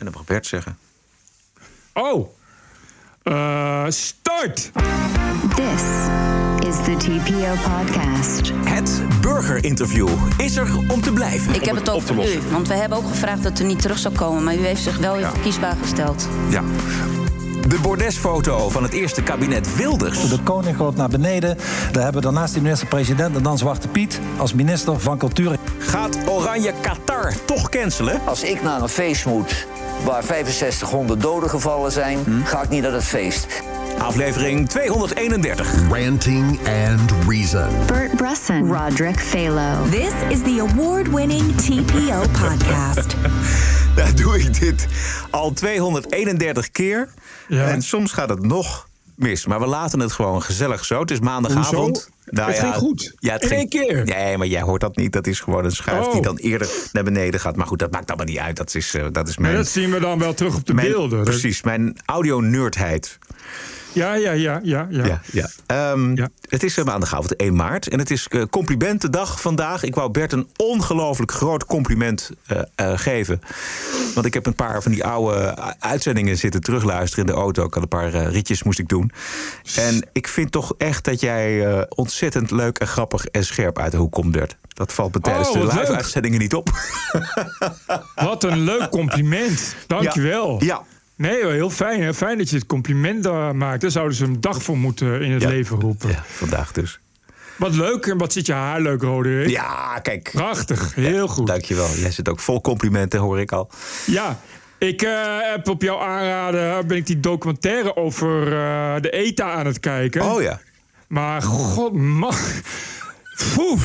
En dan mag Bert zeggen. Oh, uh, start! This is the TPO podcast. Het burgerinterview is er om te blijven. Ik heb het over u, want we hebben ook gevraagd dat u niet terug zou komen... maar u heeft zich wel weer verkiesbaar gesteld. Ja. De bordesfoto van het eerste kabinet Wilders. De koning gaat naar beneden. Daar hebben we daarnaast de minister-president en dan Zwarte Piet als minister van Cultuur. Gaat Oranje Qatar toch cancelen? Als ik naar een feest moet waar 6500 doden gevallen zijn, ga ik niet naar het feest. Aflevering 231. Ranting and Reason. Bert Bresson, Roderick Phalo. This is the award-winning TPO podcast. Daar doe ik dit al 231 keer. Ja. En soms gaat het nog mis. Maar we laten het gewoon gezellig zo. Het is maandagavond. Nou het ging goed. Ja, het In ging- één keer. Nee, maar jij hoort dat niet. Dat is gewoon een schuif Oh. die dan eerder naar beneden gaat. Maar goed, dat maakt allemaal niet uit. Dat is, eh, dat is Maar mijn... dat zien we dan wel terug op de mijn- beelden. Precies, mijn audio-nerdheid. Ja, ja, ja, ja. ja. Ja, ja. Ja. Het is eh, maandagavond 1 maart en het is eh, complimentendag vandaag. Ik wou Bert een ongelooflijk groot compliment eh, geven. Want ik heb een paar van die oude uitzendingen zitten terugluisteren in de auto. Ik had een paar eh, ritjes moest ik doen. En ik vind toch echt dat jij ontzettend leuk en grappig en scherp uit de hoek komt, Bert. Dat valt me tijdens Oh, de wat leuk. live-uitzendingen niet op. Wat een leuk compliment. Dankjewel. Ja. Nee, heel fijn. Heel fijn dat je het compliment daar maakt. Daar zouden ze een dag voor moeten in het Ja. leven roepen. ja, vandaag dus. Wat leuk. En wat zit je haar leuk, Roderick. Ja, kijk. Prachtig. Heel goed. Dankjewel. Jij zit ook vol complimenten, hoor ik al. Ja, ik eh, heb op jouw aanraden ben ik die documentaire over eh, de ETA aan het kijken. Oh ja. Maar god man. Poeh,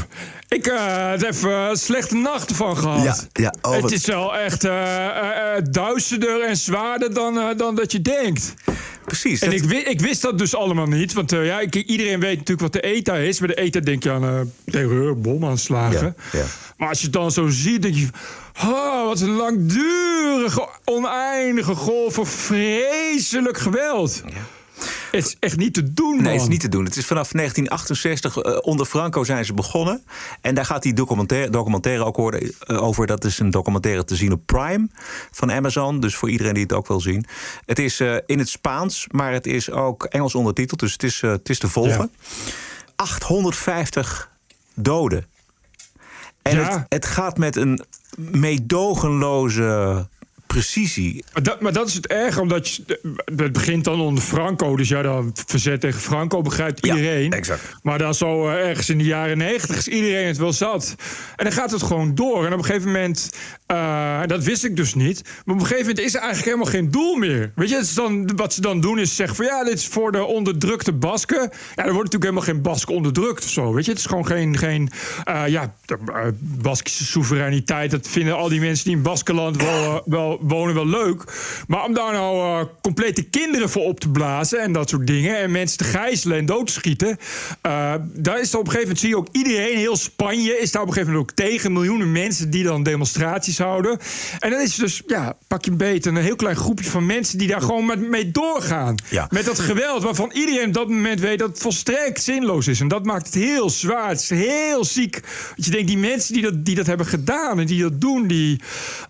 ik heb even slechte nachten van gehad. Ja, ja. Oh, het wat- is wel echt eh, eh, eh, duisterder en zwaarder dan, dan dat je denkt. Precies. En dat- ik, ik wist dat dus allemaal niet. Want ja, ik- iedereen weet natuurlijk wat de ETA is. Bij de ETA denk je aan terreur, bomaanslagen. Ja, ja. Maar als je het dan zo ziet, denk je... Oh, wat een langdurige, oneindige golf van vreselijk geweld. Het is echt niet te doen, man. Nee, het is niet te doen. Het is vanaf 1968, eh, onder Franco zijn ze begonnen. En daar gaat die documentaire, documentaire ook horen, eh, over. Dat is een documentaire te zien op Prime van Amazon. Dus voor iedereen die het ook wil zien. Het is eh, in het Spaans, maar het is ook Engels ondertiteld. Dus het is, het is te volgen. 850 doden. En Ja. het, het gaat met een meedogenloze precisie. Maar dat, maar dat is het erg, omdat je, het begint dan onder Franco. Dus ja, dan verzet tegen Franco begrijpt Ja, iedereen. exact. Maar dan zo eh, ergens in de jaren negentig is iedereen het wel zat. En dan gaat het gewoon door. En op een gegeven moment, eh, dat wist ik dus niet. Maar op een gegeven moment is er eigenlijk helemaal geen doel meer. Weet je, het is dan, wat ze dan doen is zeggen van ja, dit is voor de onderdrukte Basken. Ja, er wordt natuurlijk helemaal geen Bask onderdrukt of zo. Weet je, het is gewoon geen, geen eh, ja, de, Baskische soevereiniteit. Dat vinden al die mensen die in Baskenland wel, eh, wel wonen wel leuk. Maar om daar nou eh, complete kinderen voor op te blazen en dat soort dingen. En mensen te gijzelen en dood te schieten. eh, daar is op een gegeven moment, zie je ook iedereen, heel Spanje, is daar op een gegeven moment ook tegen. Miljoenen mensen die dan demonstraties houden. En dan is het dus, ja, pak je beet, een heel klein groepje van mensen die daar gewoon met, mee doorgaan. Ja. Met dat geweld waarvan iedereen op dat moment weet dat het volstrekt zinloos is. En dat maakt het heel zwaar. Het is heel ziek. Dat je denkt, die mensen die dat, die dat hebben gedaan en die dat doen, die.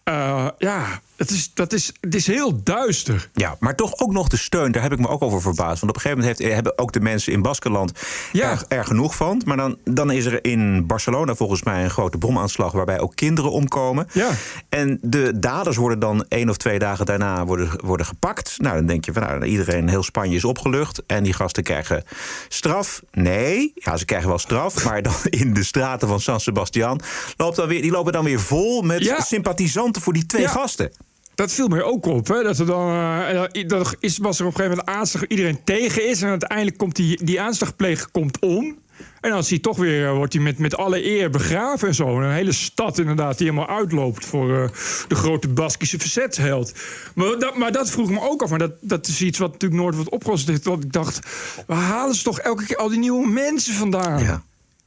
eh, ja, het is, dat is, het is heel duister. Ja, maar toch ook nog de steun. Daar heb ik me ook over verbaasd. Want op een gegeven moment heeft, hebben ook de mensen in Baskenland Ja. er, er genoeg van. Maar dan, dan is er in Barcelona volgens mij een grote bomaanslag... waarbij ook kinderen omkomen. Ja. En de daders worden dan één of twee dagen daarna worden, worden gepakt. Nou, dan denk je van nou, iedereen, heel Spanje is opgelucht. En die gasten krijgen straf. Nee, ja, ze krijgen wel straf. maar dan in de straten van San Sebastian... Loopt dan weer, die lopen dan weer vol met Ja. sympathisanten voor die twee Ja. gasten. Dat viel mij ook op. Hè? Dat er dan, eh, is, was er op een gegeven moment aanslag iedereen tegen is. En uiteindelijk komt die, die aanslagpleger komt om. En dan je toch weer, eh, wordt hij met, met alle eer begraven en zo. En een hele stad inderdaad die helemaal uitloopt voor eh, de grote Baskische verzetsheld. Maar dat, maar dat vroeg me ook af. Maar dat, dat is iets wat natuurlijk nooit wordt opgelost. Want ik dacht, waar halen ze toch elke keer al die nieuwe mensen vandaan? Ja.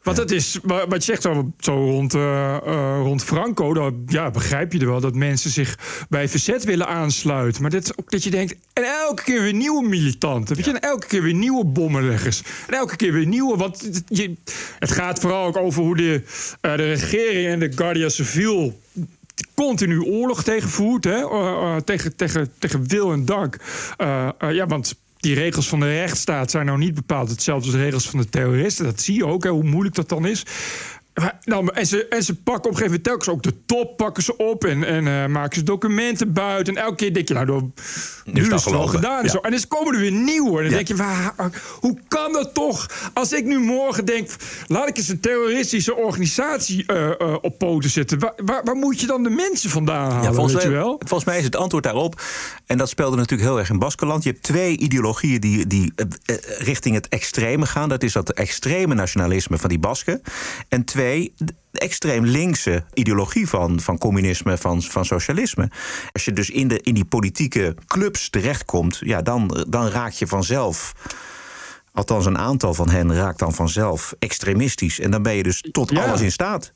Want dat is, wa- wat je zegt zo, zo rond, eh, eh, rond Franco, dan ja, begrijp je er wel dat mensen zich bij verzet willen aansluiten. Maar dat, is ook dat je denkt, en elke keer weer nieuwe militanten. Weet je, en elke keer weer nieuwe bommenleggers. En elke keer weer nieuwe. Want het, je, het gaat vooral ook over hoe de, eh, de regering en de Guardia Civil continu oorlog tegen voert. Hè? Uh, uh, tegen, tegen, tegen wil en dank. Uh, ja, want die regels van de rechtsstaat zijn nou niet bepaald hetzelfde als de regels van de terroristen. Dat zie je ook, hè, hoe moeilijk dat dan is. Nou, en, ze, en ze pakken op een gegeven moment telkens ook de top pakken ze op en, en uh, maken ze documenten buiten. En elke keer denk je, nou, door, nu is het wel gedaan. En, zo. en dan komen er weer nieuwe. En dan ja. denk je, waar, hoe kan dat toch? Als ik nu morgen denk, laat ik eens een terroristische organisatie uh, uh, op poten zetten. Waar, waar, waar, moet je dan de mensen vandaan halen? Ja, volgens, weet mij, je wel? volgens mij is het antwoord daarop, en dat speelde natuurlijk heel erg in Baskeland. Je hebt twee ideologieën die, die richting het extreme gaan. Dat is dat extreme nationalisme van die Basken. En twee de extreem linkse ideologie van, van communisme, van, van socialisme. Als je dus in, de, in die politieke clubs terechtkomt, ja, dan, dan raak je vanzelf. Althans, een aantal van hen raakt dan vanzelf extremistisch. En dan ben je dus tot Ja. alles in staat.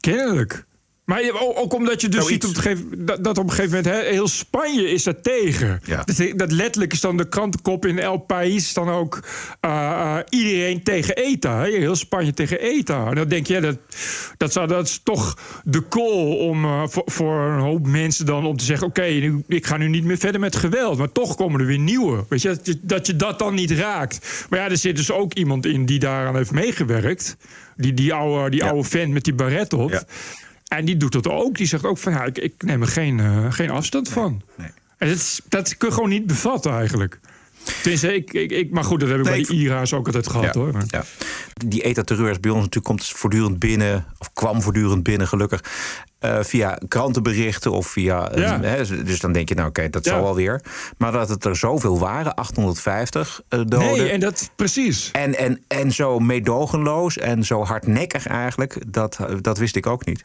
Kennelijk. Maar ook omdat je dus Zoiets. ziet op een gegeven, dat, dat op een gegeven moment hè, heel Spanje is daar tegen. Ja. Dat, dat letterlijk is dan de krantenkop in El País dan ook eh, eh, iedereen tegen ETA. Hè? Heel Spanje tegen ETA. En dan denk je, ja, dat, dat, zou, dat is toch de call om, eh, voor, voor een hoop mensen dan om te zeggen... oké, ik ga nu niet meer verder met geweld. Maar toch komen er weer nieuwe. Weet je, dat, je, dat je dat dan niet raakt. Maar ja, er zit dus ook iemand in die daaraan heeft meegewerkt. Die, die, oude, die Ja. vent met die baret op. Ja. En die doet dat ook. Die zegt ook van ja, ik, ik neem er geen, eh, geen afstand van. nee. En dat, dat kun je gewoon niet bevatten eigenlijk. Tenminste, ik, ik, ik, maar goed, dat heb ik Nee, bij de IRA's ook altijd gehad hoor. Ja. Die ETA-terreur is bij ons natuurlijk komt voortdurend binnen, of kwam voortdurend binnen, gelukkig. eh, via krantenberichten of via. eh, Ja. hè, dus dan denk je, nou oké, dat zal wel weer. Maar dat het er zoveel waren, 850 eh, doden. Nee, en dat precies. En, en, en zo meedogenloos en zo hardnekkig eigenlijk, dat, dat wist ik ook niet.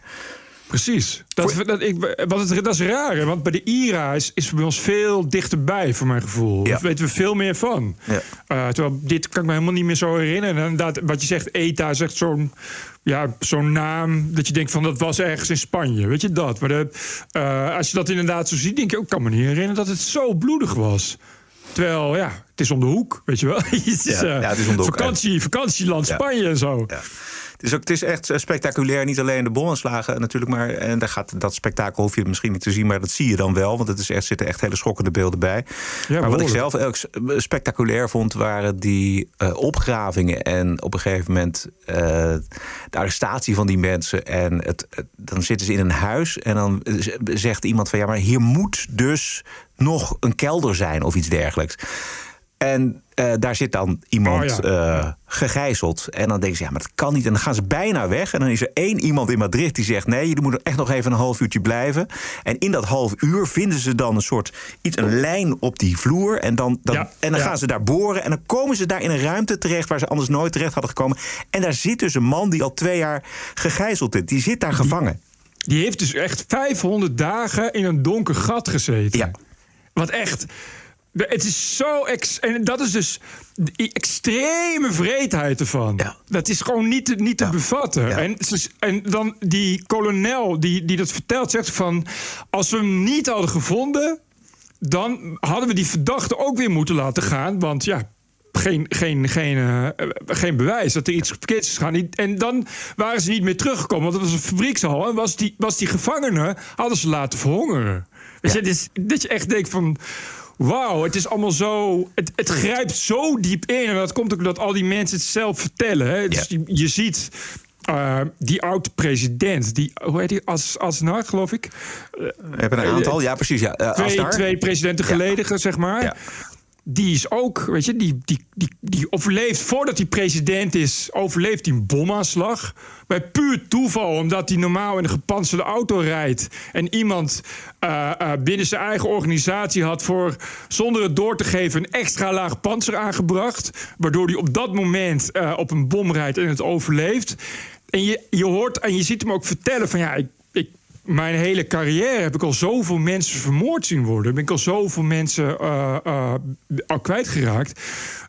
Precies. Dat, dat, ik, het, dat is raar, want bij de IRA is, is bij ons veel dichterbij, voor mijn gevoel. Ja. Daar weten we veel meer van. Ja. Eh, terwijl dit kan ik me helemaal niet meer zo herinneren. En inderdaad, wat je zegt, ETA is echt zo'n ja, zo'n naam dat je denkt van dat was ergens in Spanje. Weet je dat? Maar de, eh, als je dat inderdaad zo ziet, denk je, ook, ik kan me niet herinneren dat het zo bloedig was. Terwijl, ja, het is om de hoek, weet je wel. Ja, eh, ja, het is om de hoek, vakantie, vakantieland. Spanje en zo. Het is, ook, het is echt eh, spectaculair. Niet alleen de bomaanslagen natuurlijk, maar en daar gaat, dat spektakel hoef je misschien niet te zien, maar dat zie je dan wel. Want het is echt, zitten echt hele schokkende beelden bij. maar wat ik zelf ook s- spectaculair vond, waren die eh, opgravingen. En op een gegeven moment eh, de arrestatie van die mensen. En het, het- dan zitten ze in een huis en dan eh, zegt iemand van ja, maar hier moet dus nog een kelder zijn of iets dergelijks. En eh, daar zit dan iemand Oh, ja. eh, gegijzeld. En dan denken ze, ja, maar dat kan niet. En dan gaan ze bijna weg. En dan is er één iemand in Madrid die zegt... nee, jullie moeten echt nog even een half uurtje blijven. En in dat half uur vinden ze dan een soort... iets, een lijn op die vloer. En dan, dan, Ja, en dan ja. gaan ze daar boren. En dan komen ze daar in een ruimte terecht... waar ze anders nooit terecht hadden gekomen. En daar zit dus een man die al twee jaar gegijzeld is. Die zit daar gevangen. Die heeft dus echt 500 dagen in een donker gat gezeten. Ja. Wat echt. Het is zo. Ex en dat is dus die extreme vreedheid ervan. Ja. Dat is gewoon niet te, niet te Ja. bevatten. Ja. En, en dan die kolonel die, die dat vertelt, zegt van. Als we hem niet hadden gevonden. dan hadden we die verdachte ook weer moeten laten gaan. Want ja. Geen, geen, geen, eh, geen bewijs dat er iets verkeerds is gegaan. En dan waren ze niet meer teruggekomen. Want het was een fabriekshal. En was die, was die gevangene hadden ze laten verhongeren. Dus, dat je echt denkt van... Wauw, het is allemaal zo... Het, het grijpt zo diep in. En dat komt ook omdat al die mensen het zelf vertellen. Hè? Dus je, je ziet... eh, die oud-president, die, hoe heet die, As, Aznar, geloof ik. We hebben een aantal. Ja, precies. Ja. Eh, Twee, Asnar. twee presidenten Ja. geleden, zeg maar. Ja. Die is ook, weet je, die, die, die, die overleeft voordat hij president is, overleeft hij een bomaanslag. Bij puur toeval, omdat hij normaal in een gepantserde auto rijdt. En iemand eh, eh, binnen zijn eigen organisatie had voor, zonder het door te geven, een extra laag panzer aangebracht. Waardoor hij op dat moment eh, op een bom rijdt en het overleeft. En je, je hoort en je ziet hem ook vertellen van ja, mijn hele carrière heb ik al zoveel mensen vermoord zien worden. Ben ik al zoveel mensen eh, eh, al kwijtgeraakt.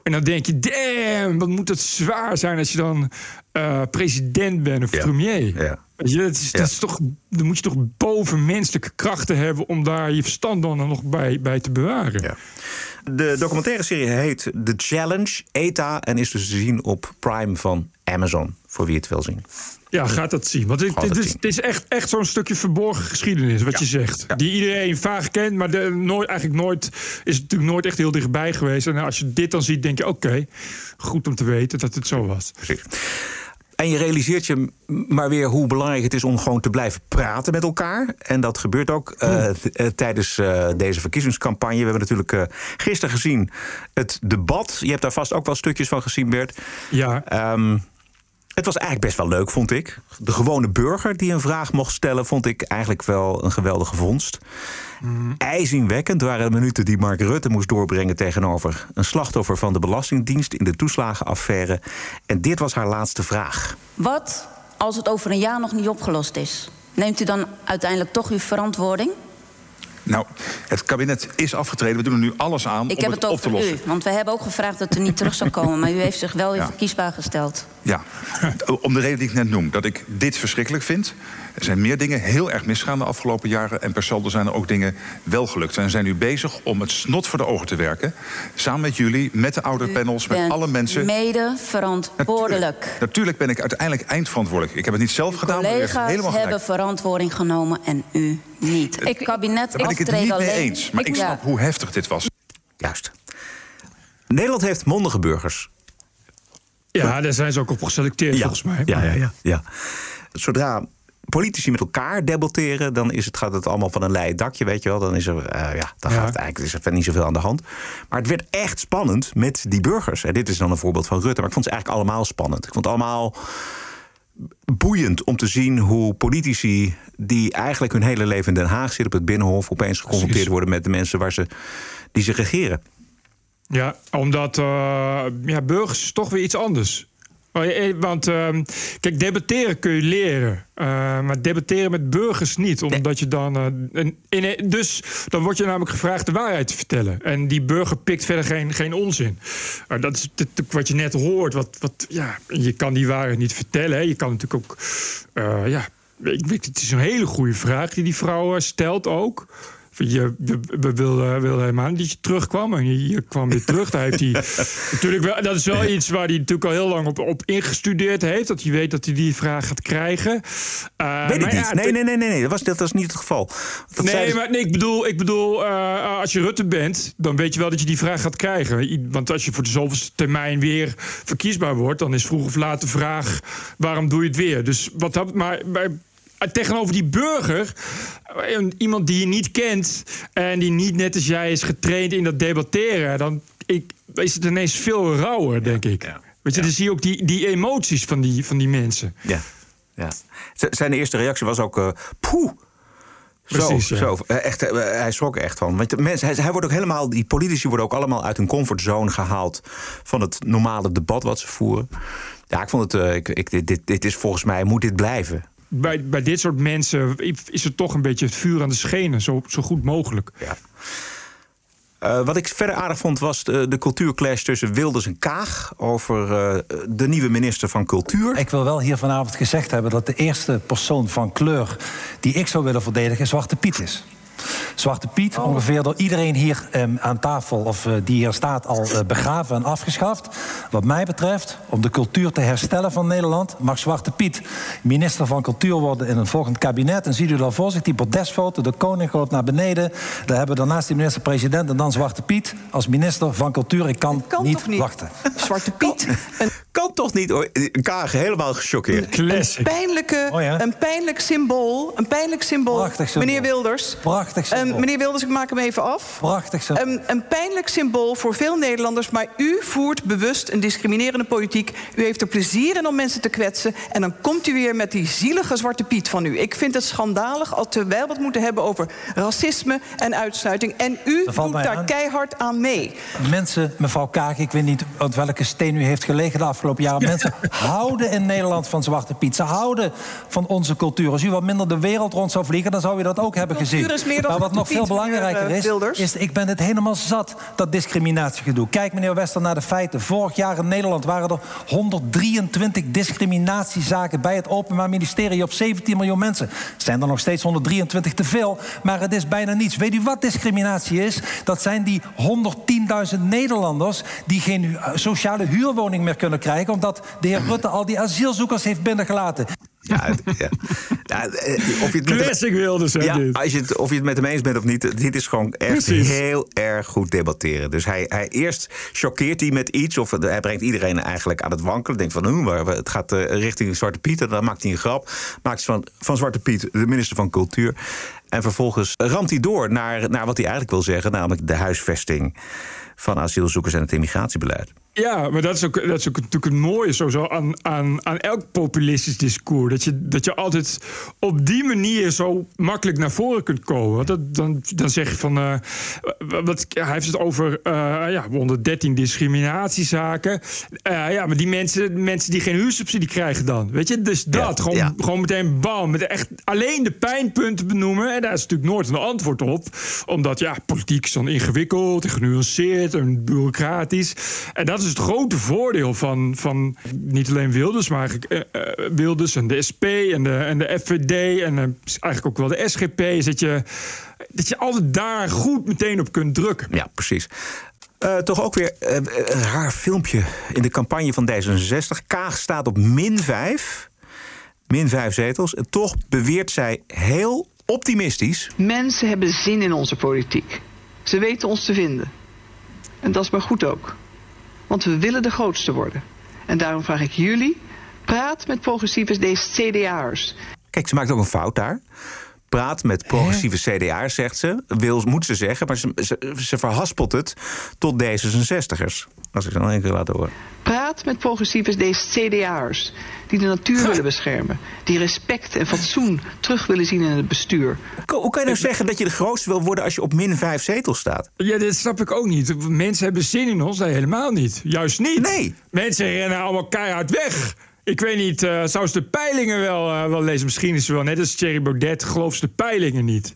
En dan denk je, damn, wat moet het zwaar zijn als je dan eh, president bent of Ja. premier. Ja. Je, dat is, dat Ja. is toch, dan moet je toch bovenmenselijke krachten hebben om daar je verstand dan nog bij, bij te bewaren. Ja. De documentaire serie heet The Challenge, ETA... en is dus te zien op Prime van Amazon. voor wie het wil zien. Ja, gaat dat zien. Want dat is, echt, echt zo'n stukje verborgen geschiedenis, wat je zegt. Die iedereen vaag kent, maar de, nooit, eigenlijk nooit, is het natuurlijk nooit echt heel dichtbij geweest. En als je dit dan ziet, denk je: oké, goed om te weten dat het zo was. Precies. En je realiseert je maar weer hoe belangrijk het is om gewoon te blijven praten met elkaar. En dat gebeurt ook eh, t- eh, tijdens eh, deze verkiezingscampagne. We hebben natuurlijk eh, gisteren gezien het debat. Je hebt daar vast ook wel stukjes van gezien, Bert. Ja. Ehm, het was eigenlijk best wel leuk, vond ik. De gewone burger die een vraag mocht stellen, vond ik eigenlijk wel een geweldige vondst. IJzingwekkend waren de minuten die Mark Rutte moest doorbrengen tegenover een slachtoffer van de Belastingdienst in de toeslagenaffaire. En dit was haar laatste vraag. Wat als het over een jaar nog niet opgelost is? Neemt u dan uiteindelijk toch uw verantwoording? Nou, het kabinet is afgetreden. We doen er nu alles aan Ik om heb het, het op te lossen. u, want we hebben ook gevraagd dat u niet terug zou komen... maar u heeft zich wel weer Ja. verkiesbaar gesteld. Ja, om de reden die ik net noem. Dat ik dit verschrikkelijk vind. Er zijn meer dingen heel erg misgaan de afgelopen jaren. En per saldo zijn er ook dingen wel gelukt. En we zijn nu bezig om het snot voor de ogen te werken. Samen met jullie, met de ouderpanels, met bent alle mensen. mede verantwoordelijk. Natuurlijk ben ik uiteindelijk eindverantwoordelijk. Ik heb het niet zelf gedaan, maar u heeft Collega's helemaal hebben verantwoording genomen en u niet. Het kabinet Daar ben ik het niet mee eens. Maar ik snap hoe heftig dit was. Juist. Nederland heeft mondige burgers. Ja, daar zijn ze ook op geselecteerd, volgens mij. Ja, ja, ja, ja. Zodra politici met elkaar debatteren, dan is het, gaat het allemaal van een leien dakje, weet je wel. Dan is er, eh, ja, dan gaat het eigenlijk is er niet zoveel aan de hand. Maar het werd echt spannend met die burgers. En dit is dan een voorbeeld van Rutte. Maar ik vond ze eigenlijk allemaal spannend. Ik vond het allemaal boeiend om te zien hoe politici die eigenlijk hun hele leven in Den Haag zitten op het binnenhof opeens geconfronteerd worden met de mensen waar ze die ze regeren. Ja, omdat eh, ja, burgers is toch weer iets anders. Oh, eh, Want ehm, kijk, debatteren kun je leren. eh, maar debatteren met burgers niet. Omdat je dan. eh, een- in, dus dan word je namelijk gevraagd de waarheid te vertellen. En die burger pikt verder geen, geen onzin. Eh, dat is wat je net hoort. Wat, wat, ja, je kan die waarheid niet vertellen. Hè. Je kan natuurlijk ook. eh, ja, ik weet, het is een hele goede vraag die die vrouw eh, stelt ook. Je, we, we wilden wil helemaal niet dat je terugkwam. En je, je kwam weer terug. Daar heeft hij natuurlijk wel, dat is wel iets waar hij natuurlijk al heel lang op, op ingestudeerd heeft. Dat hij weet dat hij die vraag gaat krijgen. Eh, Weet ik maar niet. ja, nee, nee, nee, nee, nee. Dat was, dat was niet het geval. Dat nee, maar nee, ik bedoel, ik bedoel eh, als je Rutte bent, dan weet je wel dat je die vraag gaat krijgen. Want als je voor de zoveelste termijn weer verkiesbaar wordt, dan is vroeg of laat de vraag: waarom doe je het weer? Dus wat dat, maar bij, tegenover die burger, eh, iemand die je niet kent en die niet net als jij is getraind in dat debatteren, dan ik, is het ineens veel rauwer, denk ik. Weet je, dan zie je ook die, die emoties van die, van die mensen. Ja, ja. Zijn eerste reactie was ook... eh poeh. Precies, zo, ja. zo. Eh, Echt, eh, hij schrok er echt van. Want de mensen, hij, hij wordt ook helemaal, die politici worden ook allemaal uit hun comfortzone gehaald van het normale debat wat ze voeren. Ja, ik vond het. eh, ik, ik, dit, dit is volgens mij moet dit blijven. Bij, bij dit soort mensen is het toch een beetje het vuur aan de schenen, zo, zo goed mogelijk. Ja. Eh, wat ik verder aardig vond was de, de cultuurclash tussen Wilders en Kaag over eh, de nieuwe minister van Cultuur. Ik wil wel hier vanavond gezegd hebben dat de eerste persoon van kleur die ik zou willen verdedigen Zwarte Piet is. Zwarte Piet, ongeveer door iedereen hier ehm, aan tafel of eh, die hier staat al eh, begraven en afgeschaft. Wat mij betreft, om de cultuur te herstellen van Nederland, mag Zwarte Piet minister van Cultuur worden in een volgend kabinet. En ziet u daar voor zich die bordesfoto, de koning loopt naar beneden. Daar hebben we daarnaast die minister-president en dan Zwarte Piet als minister van Cultuur. Ik kan, kan niet, niet? wachten. Zwarte Piet. Een, Kan toch niet? hoor. Kaag helemaal gechoqueerd. een, pijnlijke, Oh ja. een pijnlijk symbool. Een pijnlijk symbool. Prachtig symbool. Meneer Wilders. Prachtig symbool. Ehm, meneer Wilders, ik maak hem even af. Prachtig zo. Een, een pijnlijk symbool voor veel Nederlanders. Maar u voert bewust een discriminerende politiek. U heeft er plezier in om mensen te kwetsen. En dan komt u weer met die zielige zwarte piet van u. Ik vind het schandalig als terwijl we het moeten hebben over racisme en uitsluiting. En u doet daar aan. keihard aan mee. Mensen, mevrouw Kaag, ik weet niet uit welke steen u heeft gelegen de afgelopen jaren. Mensen houden in Nederland van Zwarte Piet. Ze houden van onze cultuur. Als u wat minder de wereld rond zou vliegen, dan zou u dat ook hebben gezien. maar wat nog veel belangrijker eh, is, is, ik ben het helemaal zat, dat discriminatiegedoe. Kijk, meneer Wester, naar de feiten. Vorig jaar in Nederland waren er 123 discriminatiezaken bij het Openbaar Ministerie op 17 miljoen mensen. Zijn er nog steeds 123 te veel, maar het is bijna niets. Weet u wat discriminatie is? Dat zijn die 110.000 Nederlanders die geen hu- sociale huurwoning meer kunnen krijgen omdat de heer Rutte al die asielzoekers heeft binnengelaten. Ja, het- ja. Ja, eh, of je het Classic ja, als je het, of je het met hem eens bent of niet, dit is gewoon echt Precies. heel erg goed debatteren. Dus hij, hij eerst choqueert hij met iets, of hij brengt iedereen eigenlijk aan het wankelen. Denkt van, hm, maar het gaat eh, richting Zwarte Piet. En dan maakt hij een grap. Maakt van, van Zwarte Piet de minister van Cultuur. En vervolgens ramt hij door naar, naar wat hij eigenlijk wil zeggen, namelijk de huisvesting van asielzoekers en het immigratiebeleid. Ja, maar dat is ook, dat is ook natuurlijk het mooie sowieso aan, aan, aan elk populistisch discours. Dat je, dat je altijd op die manier zo makkelijk naar voren kunt komen. Want dat, dan, dan zeg je van. eh, wat, hij heeft het over eh ja, 113 discriminatiezaken. Eh, ja, maar die mensen, mensen die geen huursubsidie krijgen dan. Weet je, dus dat. Ja, gewoon, ja. gewoon meteen bam. Met echt alleen de pijnpunten benoemen. En daar is natuurlijk nooit een antwoord op. Omdat ja, politiek is dan ingewikkeld en genuanceerd en bureaucratisch. En dat is het grote voordeel van, van niet alleen Wilders, maar eigenlijk eh, eh, Wilders en de SP en de, en de FVD en eh, eigenlijk ook wel de SGP. Is dat je, dat je altijd daar goed meteen op kunt drukken. Ja, precies. Eh, toch ook weer een raar filmpje in de campagne van D66. Kaag staat op min 5. Min 5 zetels. En toch beweert zij heel optimistisch. Mensen hebben zin in onze politiek. Ze weten ons te vinden. En dat is maar goed ook. Want we willen de grootste worden. En daarom vraag ik jullie: praat met progressieve CDA'ers. Kijk, ze maakt ook een fout daar. Praat met progressieve CDA'ers, zegt ze. Wil, moet ze zeggen, maar ze, ze, ze verhaspelt het tot D66ers. Als ik ze nog één keer laat horen. Praat met progressieve CDA'ers die de natuur willen beschermen. Die respect en fatsoen terug willen zien in het bestuur. Ko- Hoe kan je nou zeggen dat je de grootste wil worden als je op min 5 zetels staat? Ja, dit snap ik ook niet. Mensen hebben zin in ons. Nee, helemaal niet. Juist niet. Nee. Mensen rennen allemaal keihard weg. Ik weet niet, eh, zou ze de peilingen wel, eh, wel lezen? Misschien is ze wel net als Thierry Baudet, geloof ze de peilingen niet.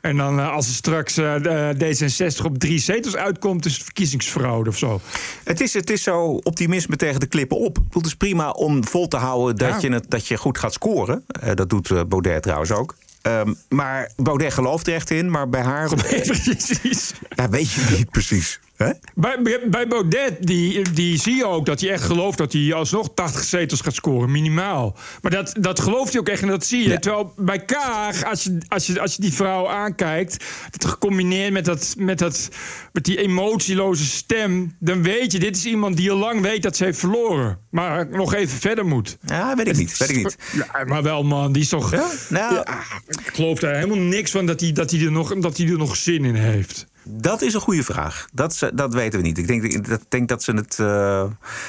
En dan eh, als er straks de D66 op drie zetels uitkomt, is het verkiezingsfraude of zo. Het is, het is zo optimisme tegen de klippen op. Het is prima om vol te houden dat, Ja. je, het, dat je goed gaat scoren. Eh, dat doet Baudet trouwens ook. Ehm, maar Baudet gelooft er echt in, maar bij haar... Precies. Ja, weet je niet precies. Hè? Bij, bij- Baudet, die, die zie je ook dat hij echt gelooft dat hij alsnog 80 zetels gaat scoren, minimaal. Maar dat, dat gelooft hij ook echt en dat zie je. Ja. Terwijl bij Kaag, als je, als, je, als je die vrouw aankijkt, dat gecombineerd met, dat, met, dat, met die emotieloze stem, dan weet je, dit is iemand die al lang weet dat ze heeft verloren. Maar nog even verder moet. Ja, weet ik niet. Weet ik niet. Ja, maar wel man, die is toch... Ja? Nou, Ja, ik geloof daar helemaal niks van dat hij, dat hij, er, nog, dat hij er nog zin in heeft. Dat is een goede vraag. Dat, dat weten we niet. Ik denk dat, denk dat ze het. eh,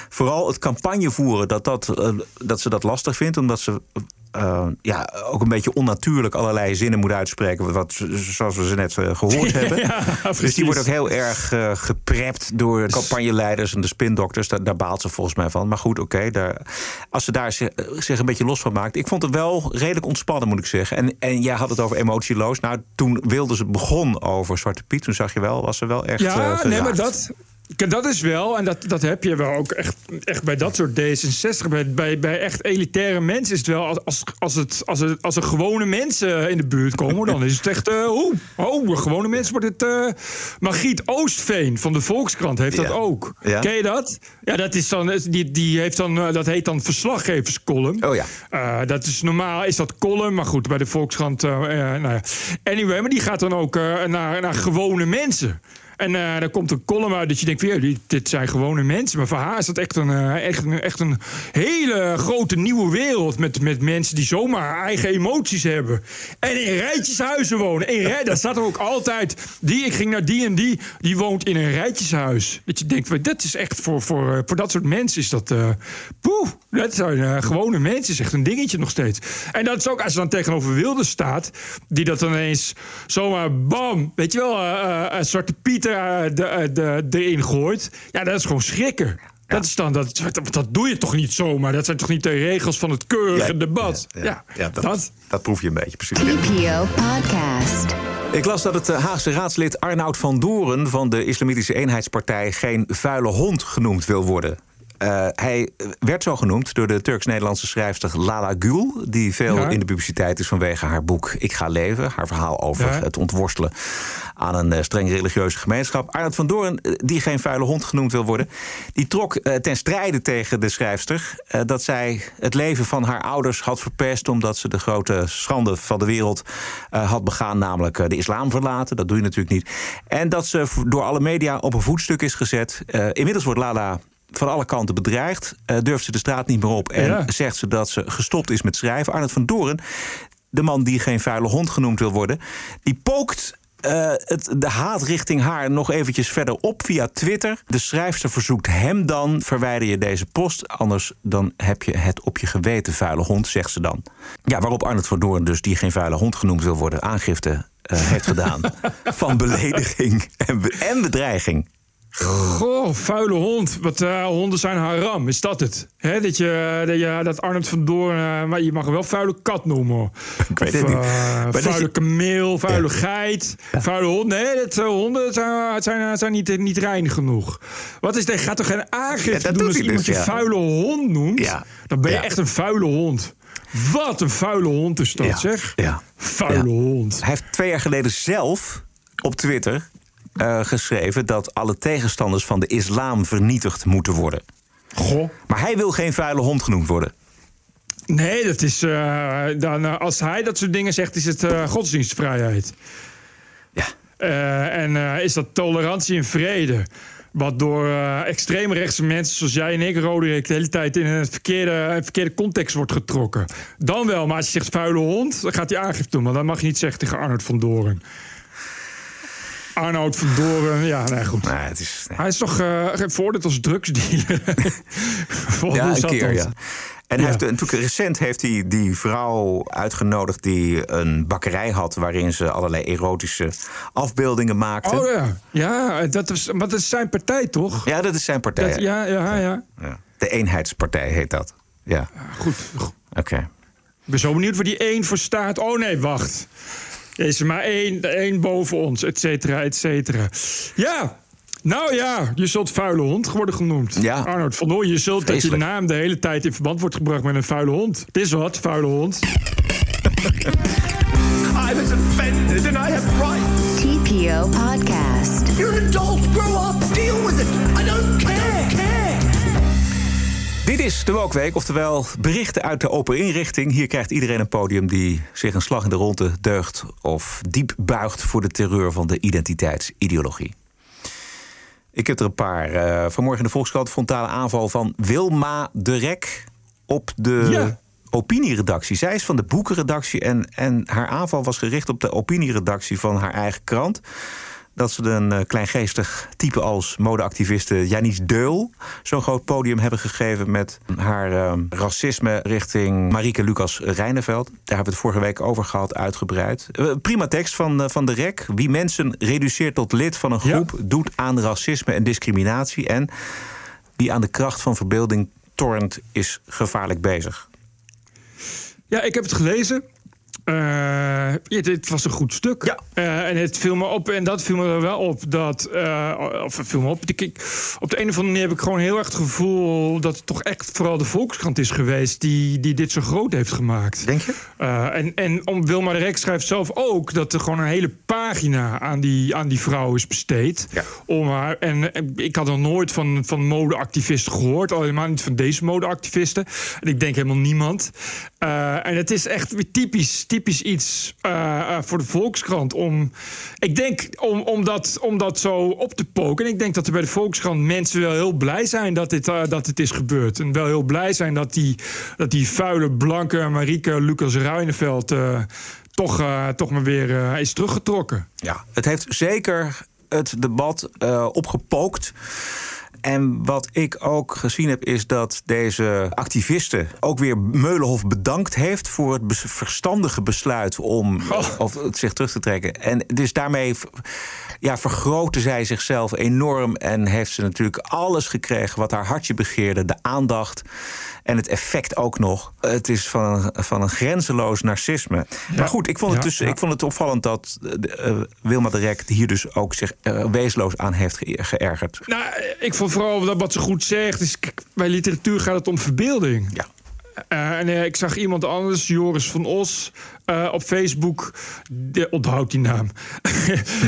vooral het campagne voeren, dat, dat, eh, dat ze dat lastig vindt. Omdat ze. Eh, ja, ook een beetje onnatuurlijk allerlei zinnen moet uitspreken. Wat, zoals we ze net eh, gehoord hebben. Ja, dus die wordt ook heel erg eh, geprept door campagneleiders en de spindokters. Daar, daar baalt ze volgens mij van. Maar goed, oké. als ze daar zich, zich een beetje los van maakt. Ik vond het wel redelijk ontspannen, moet ik zeggen. En, en jij had het over emotieloos. Nou, toen wilde ze begon over Zwarte Piet. Toen zag je wel, was ze wel echt. Ja, eh, nee, maar dat, dat is wel, en dat, dat heb je wel ook echt, echt bij dat soort D66. Bij, bij, bij echt elitaire mensen is het wel, als, als, als, het, als, het, als er gewone mensen in de buurt komen, dan is het echt, eh oh, oh, gewone mensen wordt het. Margriet Oostveen van de Volkskrant heeft dat Ja. ook. Ja. Ken je dat? Ja, dat, is dan, die, die heeft dan, eh, dat heet dan verslaggeverscolumn. Oh ja. Dat is normaal, is dat column, maar goed, bij de Volkskrant. nou ja. Anyway, maar die gaat dan ook naar, naar gewone mensen. En eh daar komt een column uit dat je denkt: van, dit, zijn gewone mensen. Maar voor haar is dat echt een, eh, echt een, echt een hele grote nieuwe wereld. Met, met mensen die zomaar eigen emoties hebben. En in rijtjeshuizen wonen. In rij, daar staat er ook altijd: die, ik ging naar die en die, die woont in een rijtjeshuis. Dat je denkt: van, dat is echt voor, voor, eh, voor dat soort mensen is dat. eh poeh, dat zijn eh, gewone mensen. Echt een dingetje nog steeds. En dat is ook als je dan tegenover Wilders staat, die dat dan eens zomaar bam, weet je wel, eh, eh, een Zwarte Pieter eh, de, eh, de, erin gooit. Ja, dat is gewoon schrikken. Dat, is dan, dat, dat, dat doe je toch niet zomaar? Dat zijn toch niet de regels van het keurige Ja, debat? ja, Ja, ja, dat, dat. dat proef je een beetje, precies. TPO Podcast. Ik las dat het eh, Haagse raadslid Arnoud van Doren van de Islamitische Eenheidspartij geen vuile hond genoemd wil worden. Eh, hij werd zo genoemd door de Turks-Nederlandse schrijfster Lala Gül... die veel Ja. in de publiciteit is vanwege haar boek Ik ga leven. Haar verhaal over Ja. het ontworstelen aan een eh, streng religieuze gemeenschap. Arnold van Doorn, eh, die geen vuile hond genoemd wil worden... die trok ten strijde tegen de schrijfster... dat zij het leven van haar ouders had verpest... omdat ze de grote schande van de wereld had begaan... namelijk de islam verlaten. Dat doe je natuurlijk niet. En dat ze door alle media op een voetstuk is gezet. Inmiddels wordt Lala van alle kanten bedreigd. Eh, durft ze de straat niet meer op en Ja. zegt ze dat ze gestopt is met schrijven. Arnold van Doorn, de man die geen vuile hond genoemd wil worden, die pookt. eh, het, de haat richting haar nog eventjes verder op via Twitter. De schrijfster verzoekt hem dan: verwijder je deze post, anders dan heb je het op je geweten, vuile hond, zegt ze dan. Ja, waarop Arnold van Doorn, dus die geen vuile hond genoemd wil worden, aangifte eh, heeft gedaan van belediging en, be- en bedreiging. Goh, vuile hond. Wat eh, honden zijn haram, is dat het? Hè, dat, je, dat, je, dat Arnold van Doorn... eh, maar je mag hem wel vuile kat noemen. Ik weet het niet. eh, vuile je- kameel, vuile geit, vuile hond. Nee, dat, honden zijn, zijn, zijn niet, niet rein genoeg. Wat is dat? Je gaat toch geen aangifte Ja, doen als iemand dus, je ja. vuile hond noemt? Dan ben je echt een vuile hond. Wat een vuile hond is dat, zeg. Ja. Vuile hond. Hij heeft twee jaar geleden zelf op Twitter eh, geschreven dat alle tegenstanders van de islam vernietigd moeten worden. Goh. Maar hij wil geen vuile hond genoemd worden. Nee, dat is. eh, dan, eh, als hij dat soort dingen zegt, is het godsdienstvrijheid. Ja. En is dat tolerantie en vrede. Wat door extreemrechtse mensen zoals jij en ik, Roderick, de hele tijd in een verkeerde, een verkeerde context wordt getrokken. Dan wel, maar als je zegt vuile hond, dan gaat hij aangifte doen. Maar dat mag je niet zeggen tegen Arnold van Doorn. Arnold van Doorn, ja, nee, goed. Nee, het is, Hij is toch veroordeeld als drugsdealer? Ja, een keer, ja. En hij heeft, natuurlijk recent heeft hij die vrouw uitgenodigd die een bakkerij had waarin ze allerlei erotische afbeeldingen maakte. Oh ja, ja dat is, maar dat is zijn partij toch? Ja, dat is zijn partij. Dat- ja, ja, ja. Ja. De Eenheidspartij heet dat. Ja, Goed. goed. oké. Ik ben zo benieuwd waar die één voor staat. Oh nee, wacht. Er is er maar één, één boven ons, et cetera, et cetera. Ja, nou ja, je zult vuile hond worden genoemd. Ja. Arnold van Doorn, je zult dat je naam de hele tijd in verband wordt gebracht met een vuile hond. Het is wat, vuile hond. I was offended and I have rights. TPO Podcast. You're an adult. Grow up. Is de Wokweek, oftewel berichten uit de open inrichting. Hier krijgt iedereen een podium die zich een slag in de ronde deugt... of diep buigt voor de terreur van de identiteitsideologie. Ik heb er een paar. Eh, vanmorgen in de Volkskrant frontale aanval van Wilma de Rek op de Ja. opinieredactie. Zij is van de boekenredactie en, en haar aanval was gericht op de opinieredactie van haar eigen krant. Dat ze een eh, kleingeestig type als modeactiviste Janice Deul zo'n groot podium hebben gegeven met haar eh, racisme richting Marieke Lucas Rijneveld. Daar hebben we het vorige week over gehad, uitgebreid. Eh, prima tekst van, eh, van de REK. Wie mensen reduceert tot lid van een Ja. groep doet aan racisme en discriminatie. En wie aan de kracht van verbeelding tornt is gevaarlijk bezig. Ja, ik heb het gelezen. Eh, ja, dit was een goed stuk. Ja. Eh, en het viel me op, en dat viel me er wel op, dat. eh, of het viel me op. Ik, op de een of andere manier heb ik gewoon heel erg het gevoel dat het toch echt vooral de Volkskrant is geweest die, die dit zo groot heeft gemaakt. Denk je? Eh, en, en om Wilma de Rek schrijft zelf ook dat er gewoon een hele pagina aan die, aan die vrouw is besteed. Ja. Om haar, en, ik had nog nooit van, van modeactivisten gehoord, al helemaal niet van deze modeactivisten. En ik denk helemaal niemand. Eh, en het is echt weer typisch, typisch iets eh, eh, voor de Volkskrant om. Ik denk om, om, dat, zo op te poken. En ik denk dat er bij de Volkskrant mensen wel heel blij zijn dat dit, eh, dat dit is gebeurd. En wel heel blij zijn dat die, dat die vuile, blanke Marieke Lucas Ruineveld toch, toch maar weer is teruggetrokken. Ja, het heeft zeker het debat opgepookt. En wat ik ook gezien heb, is dat deze activiste ook weer Meulenhof bedankt heeft voor het verstandige besluit om Oh. of zich terug te trekken. En dus daarmee ja, vergrootte zij zichzelf enorm en heeft ze natuurlijk alles gekregen wat haar hartje begeerde: de aandacht En het effect ook nog. Het is van een, van een grenzeloos narcisme. Maar goed, ik vond het, dus, ja. ik vond het opvallend dat eh, Wilma de Rek hier dus ook zich eh, weesloos aan heeft ge- geërgerd. Nou, ik vond vooral dat wat ze goed zegt. Is, bij literatuur gaat het om verbeelding. Ja. Eh, en eh, ik zag iemand anders, Joris van Os, eh, op Facebook. De, onthoud die naam.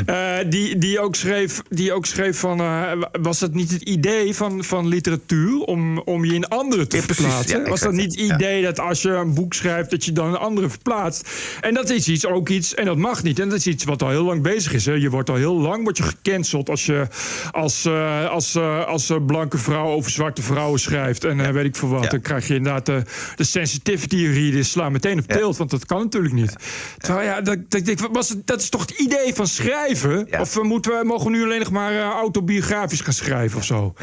Eh, die, die, ook schreef, die ook schreef van. eh, was dat niet het idee van, van literatuur om, om je in anderen te Ja, verplaatsen? Ja, was dat niet het idee dat als je een boek schrijft, dat je dan een andere verplaatst? En dat is iets, ook iets, en dat mag niet. En dat is iets wat al heel lang bezig is. Hè. Je wordt al heel lang wordt je gecanceld als je als, als, als blanke vrouw over zwarte vrouwen schrijft. En weet ik veel wat. Dan krijg je inderdaad de, de sensitivity readers slaan meteen op tilt. Want dat kan natuurlijk niet. Terwijl ja, dat, dat, was dat is toch het idee van schrijven? Ja. Of eh, moeten we, mogen we nu alleen nog maar eh, autobiografisch gaan schrijven of zo?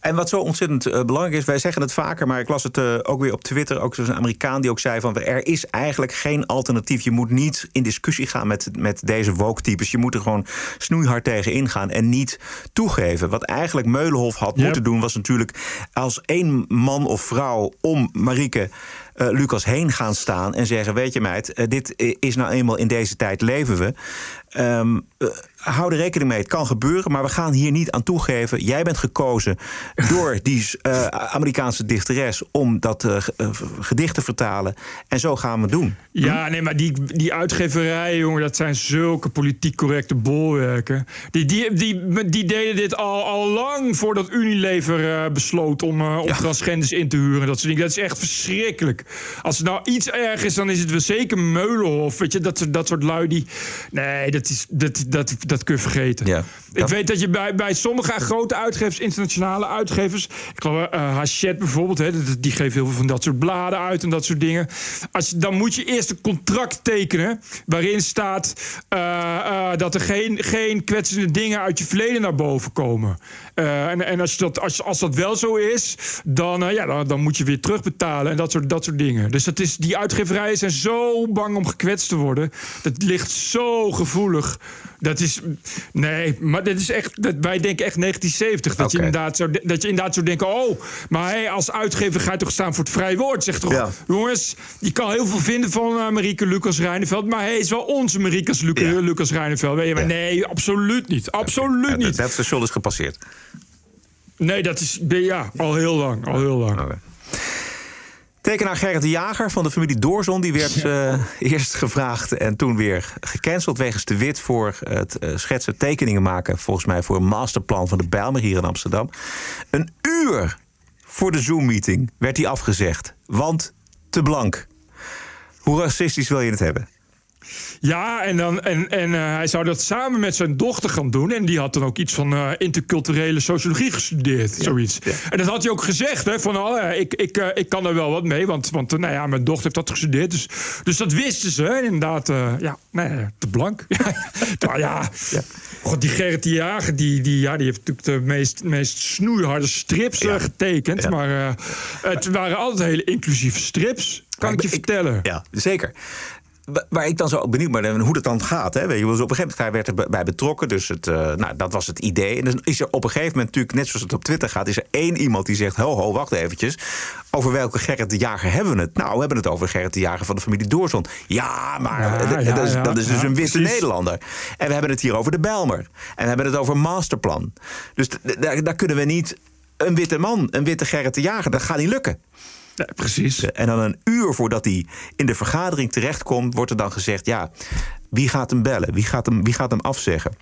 En wat zo ontzettend eh, belangrijk is, wij zeggen het vaker, maar ik las het ook weer op Twitter. Ook zo'n Amerikaan die ook zei van er is eigenlijk geen alternatief. Je moet niet in discussie gaan met, met deze woke-types. Je moet er gewoon snoeihard tegen ingaan en niet toegeven. Wat eigenlijk Meulenhof had Yep. moeten doen, was natuurlijk als één man of vrouw om Marieke. Eh, Lucas heen gaan staan en zeggen: Weet je, meid, eh, dit is nou eenmaal in deze tijd leven we. Eh, hou er rekening mee, het kan gebeuren, maar we gaan hier niet aan toegeven. Jij bent gekozen door die eh, Amerikaanse dichteres om dat eh, gedicht te vertalen. En zo gaan we het doen. Ja, nee, maar die, die uitgeverijen, jongen, dat zijn zulke politiek correcte bolwerken. Die, die, die, die deden dit al, al lang voordat Unilever besloot om, om transgenders in te huren. Dat, soort dingen. dat is echt verschrikkelijk. Als er nou iets erg is, dan is het wel zeker Meulenhof. Weet je, dat, soort- dat soort lui die. Nee, dat, dat, dat, dat kun je vergeten. Ja. Ik weet dat je bij, bij sommige grote uitgevers, internationale uitgevers, ik geloof eh Hachette bijvoorbeeld, hè, dat- die geven heel veel van dat soort bladen uit en dat soort dingen. Als, dan moet je eerst een contract tekenen waarin staat eh, dat er geen, geen kwetsende dingen uit je verleden naar boven komen. En en als, je dat, als, als dat wel zo is, dan, ja, dan, dan moet je weer terugbetalen en dat soort, dat soort dingen. Dus dat is, die uitgeverijen zijn zo bang om gekwetst te worden. Dat ligt zo gevoelig. Dat is. Nee, maar dit is echt. Dat, wij denken echt 1970. Dat, je inderdaad zo, de- dat je inderdaad zou denken. Oh, maar hey, als uitgever ga je toch staan voor het vrij woord? Zeg toch, Ja. jongens, je kan heel veel vinden van eh, Marieke Lucas Reineveld. Maar hey, het is wel onze Marieke Lu- Ja. Lucas Reineveld. Weet je, maar nee, absoluut niet. Absoluut niet. Dat station is gepasseerd. Nee, dat is. Ja, al heel lang. Al heel lang. Tekenaar Gerrit de Jager van de familie Doorzon... die werd eh, eerst gevraagd en toen weer gecanceld... wegens te wit voor het eh, schetsen tekeningen maken... volgens mij voor een masterplan van de Bijlmer hier in Amsterdam. Een uur voor de Zoom-meeting werd hij afgezegd. Want te blank. Hoe racistisch wil je het hebben? Ja, en, dan, en, en eh, hij zou dat samen met zijn dochter gaan doen. En die had dan ook iets van eh, interculturele sociologie gestudeerd. Zoiets. En dat had hij ook gezegd. Hè, van, oh, ja, ik, ik, eh, ik kan er wel wat mee. Want, want eh, nou ja, mijn dochter heeft dat gestudeerd. Dus, dus dat wisten ze. En inderdaad, eh, ja, ja, te blank. nou ja, God, die Gerrit de Jager, die, die, ja, die heeft natuurlijk de meest, meest snoeiharde strips eh, getekend. Maar eh, het waren altijd hele inclusieve strips. Kan ik je vertellen. Ja, zeker. Wa- Waar ik dan zo benieuwd ben hoe dat dan gaat. Hè? Weet je, dus op een gegeven moment hij werd er bij- bij betrokken. Dus het, eh, nou, dat was het idee. En dan is er op een gegeven moment natuurlijk, net zoals het op Twitter gaat... is er één iemand die zegt, ho, ho, wacht eventjes. Over welke Gerrit de Jager hebben we het? Nou, we hebben het over Gerrit de Jager van de familie Doorzon. Ja, maar Ja, d- ja, dat, is, ja, dat is dus een witte. Nederlander. En we hebben het hier over de Bijlmer. En we hebben het over masterplan. Dus daar, daar kunnen we niet... Een witte man, een witte Gerrit de Jager, dat gaat niet lukken. Ja, precies. En dan een uur voordat hij in de vergadering terechtkomt, wordt er dan gezegd: ja, wie gaat hem bellen? Wie gaat hem, wie gaat hem afzeggen?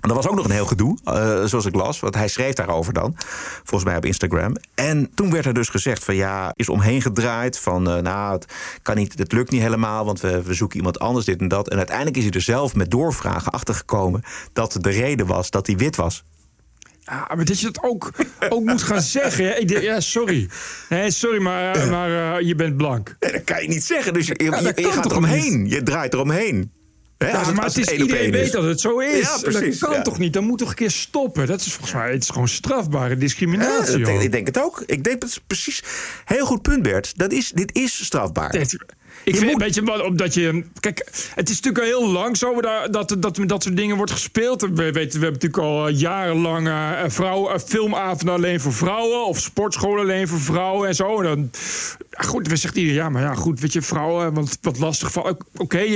En dat was ook nog een heel gedoe, eh, zoals ik las. Want hij schreef daarover dan, volgens mij op Instagram. En toen werd er dus gezegd van ja, is omheen gedraaid. Van eh, nou, het, kan niet, het lukt niet helemaal, want we, we zoeken iemand anders, dit en dat. En uiteindelijk is hij er zelf met doorvragen achtergekomen... dat de reden was dat hij wit was. Ja, maar dat je dat ook, ook moet gaan zeggen. hè. Ja, sorry. Nee, sorry, maar, eh, maar eh, je bent blank. Nee, dat kan je niet zeggen. Dus je, je, gaat eromheen. Je draait eromheen. Hè, Ja, als het- maar als het is, iedereen weet dat het zo is. Ja, precies, Dat kan ja. toch niet? Dan moet toch een keer stoppen? Dat is volgens mij het is gewoon strafbare Ja, discriminatie. dat- joh. ik denk het ook. Ik denk dat is precies heel goed punt, Bert. Dat is, dit is strafbaar. Ik vind, weet je, wat, omdat je. Kijk, het is natuurlijk al heel lang zo dat, dat, dat met dat soort dingen wordt gespeeld. We, weten, we hebben natuurlijk al jarenlang uh, vrouwen, filmavonden alleen voor vrouwen. Of sportscholen alleen voor vrouwen en zo. En dan, goed, we zeggen iedereen, ja, maar ja, goed, weet je, vrouwen, want wat lastig van. Oké, okay,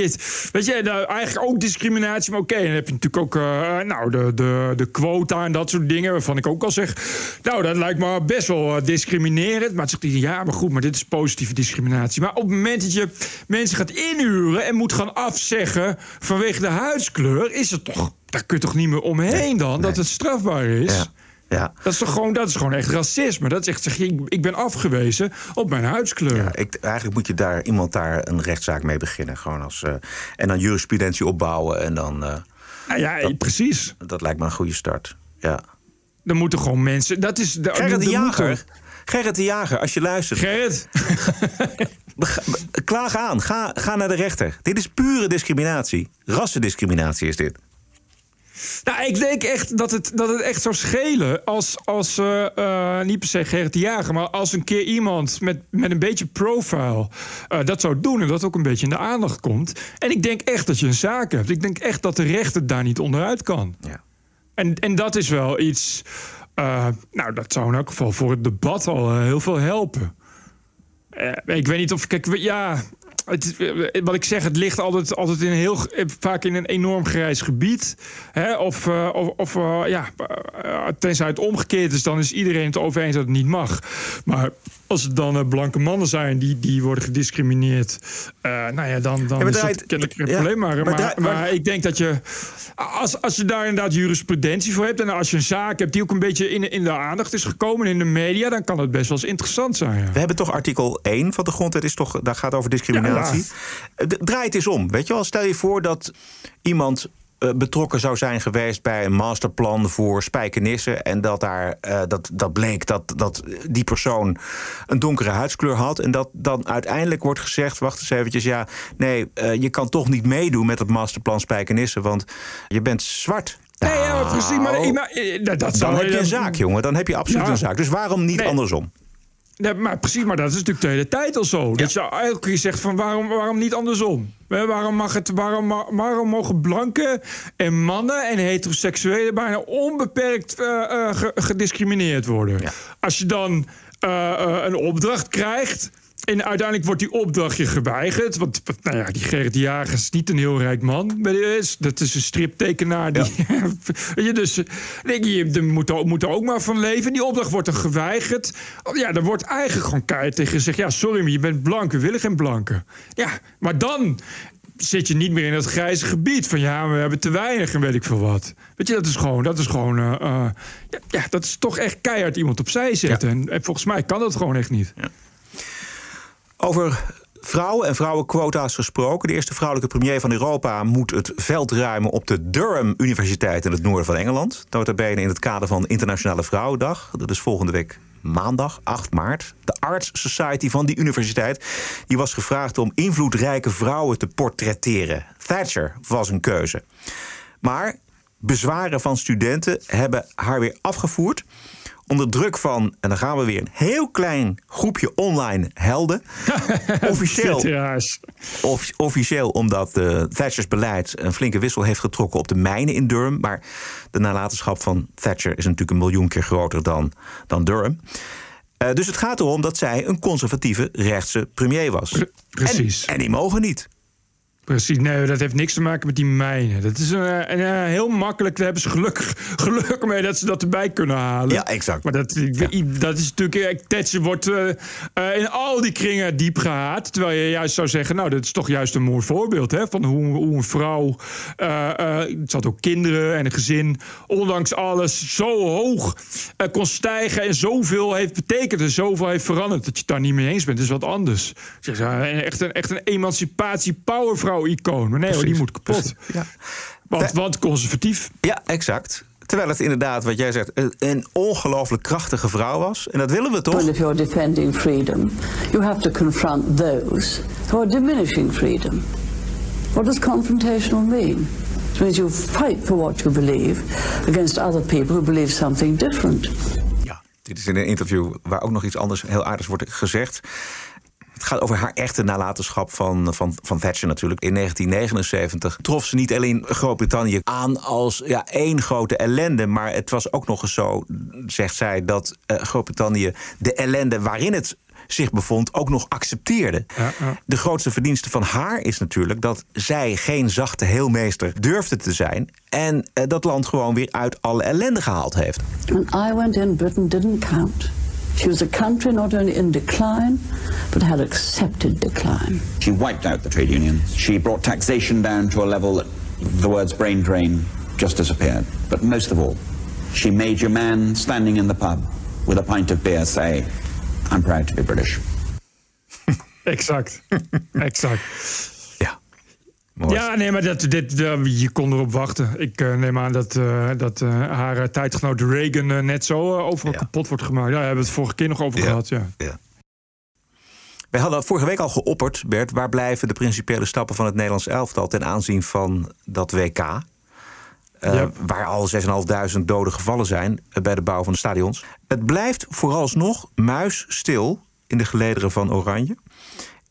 weet je, nou, eigenlijk ook discriminatie, maar oké. Okay, dan heb je natuurlijk ook, uh, nou, de, de, de quota en dat soort dingen. Waarvan ik ook al zeg, nou, dat lijkt me best wel discriminerend. Maar het zegt iedereen, ja, maar goed, maar dit is positieve discriminatie. Maar op het moment dat je mensen gaat inhuren en moet gaan afzeggen vanwege de huidskleur, is het toch. Daar kun je toch niet meer omheen dan, dat het strafbaar is. Ja. Ja. Dat, is toch gewoon, dat is gewoon echt racisme. Dat is echt, zeg, ik, ik ben afgewezen op mijn huidskleur. Ja, ik, eigenlijk moet je daar iemand daar een rechtszaak mee beginnen. Gewoon als, uh, en dan jurisprudentie opbouwen. En dan, uh, ja, ja dat, precies. Dat lijkt me een goede start. Ja. Dan moeten gewoon mensen. Dat is de, Gerrit de, de Jager. moeten- Gerrit de Jager, als je luistert. Gerrit. Klaag aan. Ga, ga naar de rechter. Dit is pure discriminatie. Rassendiscriminatie is dit. Nou, ik denk echt dat het, dat het echt zou schelen als, als eh, niet per se Gerrit de Jager, maar als een keer iemand met, met een beetje profile eh, dat zou doen en dat ook een beetje in de aandacht komt. En ik denk echt dat je een zaak hebt. Ik denk echt dat de rechter daar niet onderuit kan. Ja. En, en dat is wel iets. nou, dat zou in elk geval voor het debat al heel veel helpen. Eh, ik weet niet of. Kijk, ja. Het, eh, wat ik zeg, het ligt altijd, altijd in een heel, vaak in een enorm grijs gebied. Hè? Of, eh, of, of eh, ja, tenzij het omgekeerd is, dan is iedereen het over eens dat het niet mag. Maar als het dan blanke mannen zijn die, die worden gediscrimineerd, nou ja, dan, dan Ja, is het kennelijk geen ja, probleem. Maar, maar maar, draai- maar, maar- ik denk dat je, als, als je daar inderdaad jurisprudentie voor hebt en als je een zaak hebt die ook een beetje in, in de aandacht is gekomen in de media, dan kan het best wel eens interessant zijn. Ja. We hebben toch artikel 1 van de grondwet, is toch, daar gaat over discriminatie. Eh, d- Draai het eens om. Weet je wel, stel je voor dat iemand eh, betrokken zou zijn geweest bij een masterplan voor spijkenissen. En dat, daar, eh, dat, dat bleek dat, dat die persoon een donkere huidskleur had. En dat dan uiteindelijk wordt gezegd: wacht eens eventjes, ja, nee, eh, je kan toch niet meedoen met het masterplan spijkenissen, want je bent zwart. Nee, ja, precies. Maar, Nou, maar, dat, dat dan heb je een zaak, jongen. Dan heb je absoluut Ja. een zaak. Dus waarom niet Nee. andersom? Nee, maar precies, maar dat is natuurlijk de hele tijd al zo. Dat je elke keer zegt van waarom, waarom niet andersom? Waarom, mag het, waarom, waarom mogen blanken en mannen en heteroseksuelen bijna onbeperkt eh, eh, ge- gediscrimineerd worden? Als je dan eh, een opdracht krijgt. En uiteindelijk wordt die opdracht je geweigerd. Want nou ja, die Gerrit de Jager is niet een heel rijk man. Dat is een striptekenaar. Die, je, dus denk je, je moet er, moet er ook maar van leven. Die opdracht wordt er geweigerd. Oh, Ja, er wordt eigenlijk gewoon keihard tegen gezegd... ja, sorry, maar je bent blank, we willen geen blanken. Ja, maar dan zit je niet meer in dat grijze gebied... van ja, we hebben te weinig en weet ik veel wat. Weet je, dat is gewoon... Dat is gewoon eh, eh, ja, ja, dat is toch echt keihard iemand opzij zetten. En, en volgens mij kan dat gewoon echt niet. Over vrouwen en vrouwenquota's gesproken. De eerste vrouwelijke premier van Europa moet het veld ruimen op de Durham Universiteit in het noorden van Engeland. Nota bene in het kader van Internationale Vrouwendag. Dat is volgende week maandag, 8 maart. De Arts Society van die universiteit die was gevraagd om invloedrijke vrouwen te portretteren. Thatcher was een keuze. Maar bezwaren van studenten hebben haar weer afgevoerd. Onder druk van, en dan gaan we weer, een heel klein groepje online helden. officieel, of- officieel omdat uh, Thatchers beleid een flinke wissel heeft getrokken op de mijnen in Durham. Maar de nalatenschap van Thatcher is natuurlijk een miljoen keer groter dan, dan Durham. Uh, dus het gaat erom dat zij een conservatieve rechtse premier was. Precies. En, en die mogen niet. Precies, nee, dat heeft niks te maken met die mijnen. Dat is een, een, een heel makkelijk, daar hebben ze gelukkig geluk mee dat ze dat erbij kunnen halen. Ja, exact. Maar dat, dat is natuurlijk, Thatcher wordt uh, uh, in al die kringen diep gehaat. Terwijl je juist zou zeggen, nou, dat is toch juist een mooi voorbeeld hè, van hoe, hoe een vrouw, uh, het zat ook kinderen en een gezin, ondanks alles zo hoog kon stijgen en zoveel heeft betekend en zoveel heeft veranderd dat je het daar niet mee eens bent. Dat is wat anders. Echt een, echt een emancipatie Maar nee, hoor, die moet kapot. Ja. Want, want conservatief. Ja, exact. Terwijl het inderdaad, wat jij zegt, een ongelooflijk krachtige vrouw was. En dat willen we toch? Well, if you're defending freedom, you have to confront those who are diminishing freedom. What does confrontational mean? It means you fight for what you believe against other people who believe something different. Ja, dit is in een interview waar ook nog iets anders heel aardigs wordt gezegd. Het gaat over haar echte nalatenschap van, van, van Thatcher natuurlijk. In 1979 trof ze niet alleen Groot-Brittannië aan als ja, één grote ellende... maar het was ook nog eens zo, zegt zij, dat uh, Groot-Brittannië de ellende waarin het zich bevond, ook nog accepteerde. Ja, ja. De grootste verdienste van haar is natuurlijk dat zij geen zachte heelmeester durfde te zijn. En uh, dat land gewoon weer uit alle ellende gehaald heeft. When I went in, Britain didn't count. She was a country not only in decline, but had accepted decline. She wiped out the trade unions. She brought taxation down to a level that the words brain drain just disappeared. But most of all, she made your man standing in the pub with a pint of beer say, I'm proud to be British. Exact. exact. Mooi. Ja, nee, maar dat, dit, uh, je kon erop wachten. Ik uh, neem aan dat, uh, dat haar tijdgenoot Reagan net zo overal ja. kapot wordt gemaakt. Ja, daar hebben we het vorige keer nog over Ja. gehad. Ja. Ja. Wij hadden vorige week al geopperd, Bert, waar blijven de principiële stappen van het Nederlands elftal ten aanzien van dat WK? Waar al 6.500 doden gevallen zijn bij de bouw van de stadions. Het blijft vooralsnog muisstil in de gelederen van Oranje.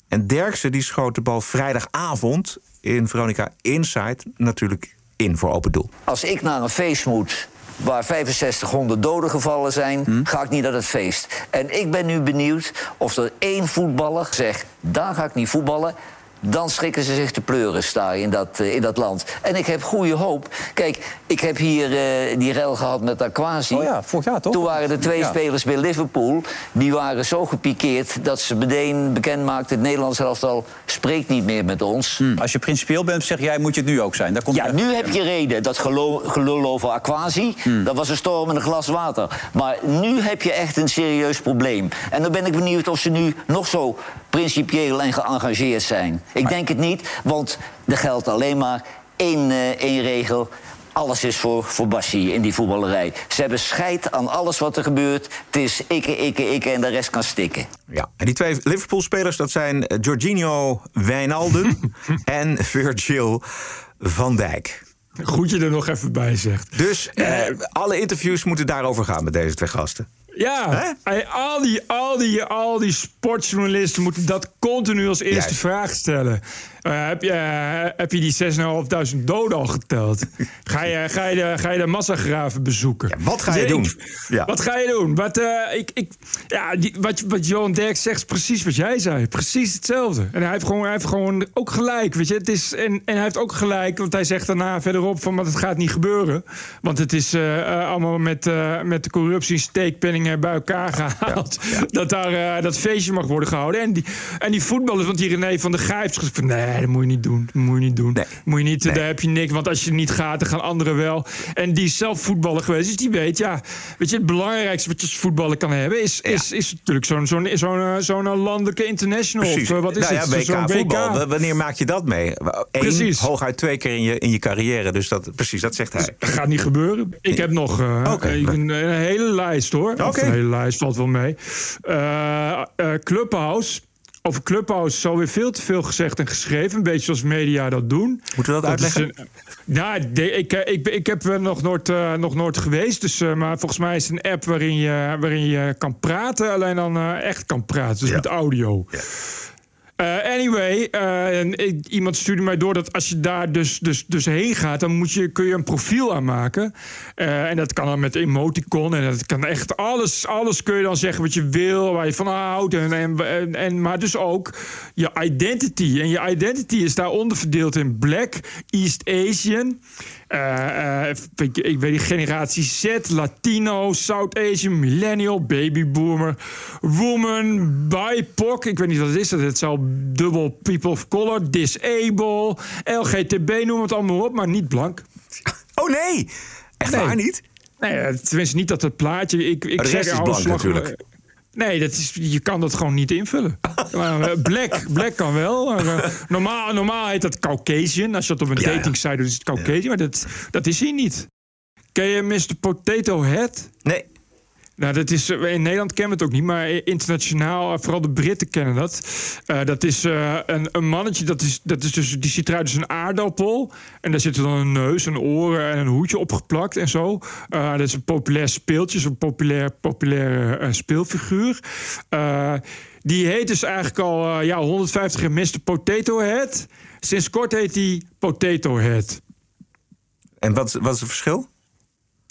En Derksen die schoot de bal vrijdagavond in Veronica Inside natuurlijk in voor open doel. Als ik naar een feest moet waar 6500 doden gevallen zijn, ga ik niet naar het feest. En ik ben nu benieuwd of er één voetballer zegt: daar ga ik niet voetballen. Dan schrikken ze zich te pleuren daar in dat, uh, in dat land. En ik heb goede hoop. Kijk, ik heb hier uh, die rel gehad met Aquasi. Oh ja, vorig jaar toch? Toen waren er twee Ja. spelers bij Liverpool. Die waren zo gepikeerd dat ze meteen bekend maakten... het Nederlands elftal spreekt niet meer met ons. Als je principieel bent, zeg jij, moet je het nu ook zijn. Daar komt Ja, nu heb je reden. Dat gelul over Aquasi, dat was een storm in een glas water. Maar nu heb je echt een serieus probleem. En dan ben ik benieuwd of ze nu nog zo principieel en geëngageerd zijn. Ik denk het niet, want er geldt alleen maar één, eh, één regel. Alles is voor, voor Bassi in die voetballerij. Ze hebben scheid aan alles wat er gebeurt. Het is ikke, ikke, ikke en de rest kan stikken. Ja, en die twee Liverpool-spelers, dat zijn eh, Jorginho Wijnaldum en Virgil van Dijk. Goed je er nog even bij zegt. Dus eh, alle interviews moeten daarover gaan met deze twee gasten. Ja, hey, al, die, al, die, al die sportjournalisten moeten dat continu als eerste vraag stellen. Eh, heb, je, eh, heb je die 6.500 doden al geteld? Ga je, ga je, de, ga je de massagraven bezoeken? wat ga je Ik- doen? Ja. Wat ga je doen? Wat, eh, ik, ik, ja, die, wat, wat Johan Derk zegt is precies wat jij zei. Precies hetzelfde. En hij heeft gewoon, hij heeft gewoon ook gelijk. Weet je? Het is, en, en hij heeft ook gelijk, want hij zegt daarna verderop van... maar het gaat niet gebeuren. Want het is allemaal met, met de corruptie steekpenningen bij elkaar gehaald. Dat daar dat feestje mag worden gehouden. En die, en die voetballers, want die René van Gijp zegt van... nee, dat moet je niet doen. Dat moet je niet doen. Moet je niet, daar heb je niks. Want als je niet gaat, dan gaan anderen wel. En die is zelf voetballer geweest. Dus die weet, ja... Weet je, het belangrijkste wat je als voetballer kan hebben... is, is, is natuurlijk zo'n zo'n zo'n eh, zo'n landelijke international. Precies. Of, eh, wat is nou het? ja, WK Zo'n voetbal. Wanneer maak je dat mee? Eén, Precies. hooguit twee keer in je, in je carrière. Dus dat, precies, dat zegt hij. Dat gaat niet gebeuren. Ik heb nog eh, een hele lijst hoor. Oké. Een hele lijst valt wel mee. Eh, eh, Clubhouse. Over Clubhouse is alweer veel te veel gezegd en geschreven. Een beetje zoals media dat doen. Moeten we dat uitleggen? een- nou, de- ik, eh, ik, ik heb er nog nooit, eh, nog nooit geweest. Dus, eh, maar volgens mij is het een app waarin je, waarin je kan praten. Alleen dan eh, echt kan praten. Dus met audio. Eh, anyway, ik- iemand stuurde mij door dat als je daar dus, dus, dus heen gaat, dan moet je, kun je een profiel aanmaken. Eh, en dat kan dan met emoticon. En dat kan echt alles, alles kun je dan zeggen wat je wil, waar je van houdt. En, en, en- maar dus ook je identity. En je identity is daar onderverdeeld in Black, East Asian. Eh, eh, ik, weet niet, generatie Z, Latino, South Asian, Millennial, Babyboomer, Woman, BIPOC. Ik weet niet wat het is. Het zal dubbel People of Color, Disable, LGTB, noem het allemaal op, maar niet blank. Oh nee! Echt Nee. waar niet? Nee, eh, tenminste niet dat het plaatje. Ik, ik zeg is blank natuurlijk. Nee, dat is, je kan dat gewoon niet invullen. Eh, black, black kan wel. eh, normaal, normaal heet dat Caucasian. Als je dat op een Ja, dating site doet, is het Caucasian. Maar dat, dat is hij niet. Ken je Mr. Potato Head? Nee. Nou, dat is, eh, in Nederland kennen we het ook niet, maar internationaal, eh, vooral de Britten kennen dat. Eh, dat is een, een mannetje, dat is, dat is dus, die ziet eruit als een aardappel. En daar zit er dan een neus, een oren en een hoedje opgeplakt en zo. Dat is een populair speeltje, zo'n populair, populaire speelfiguur. Die heet dus eigenlijk al ja, 150 jaar Mr. Potato Head. Sinds kort heet hij Potato Head. En wat, wat is het verschil?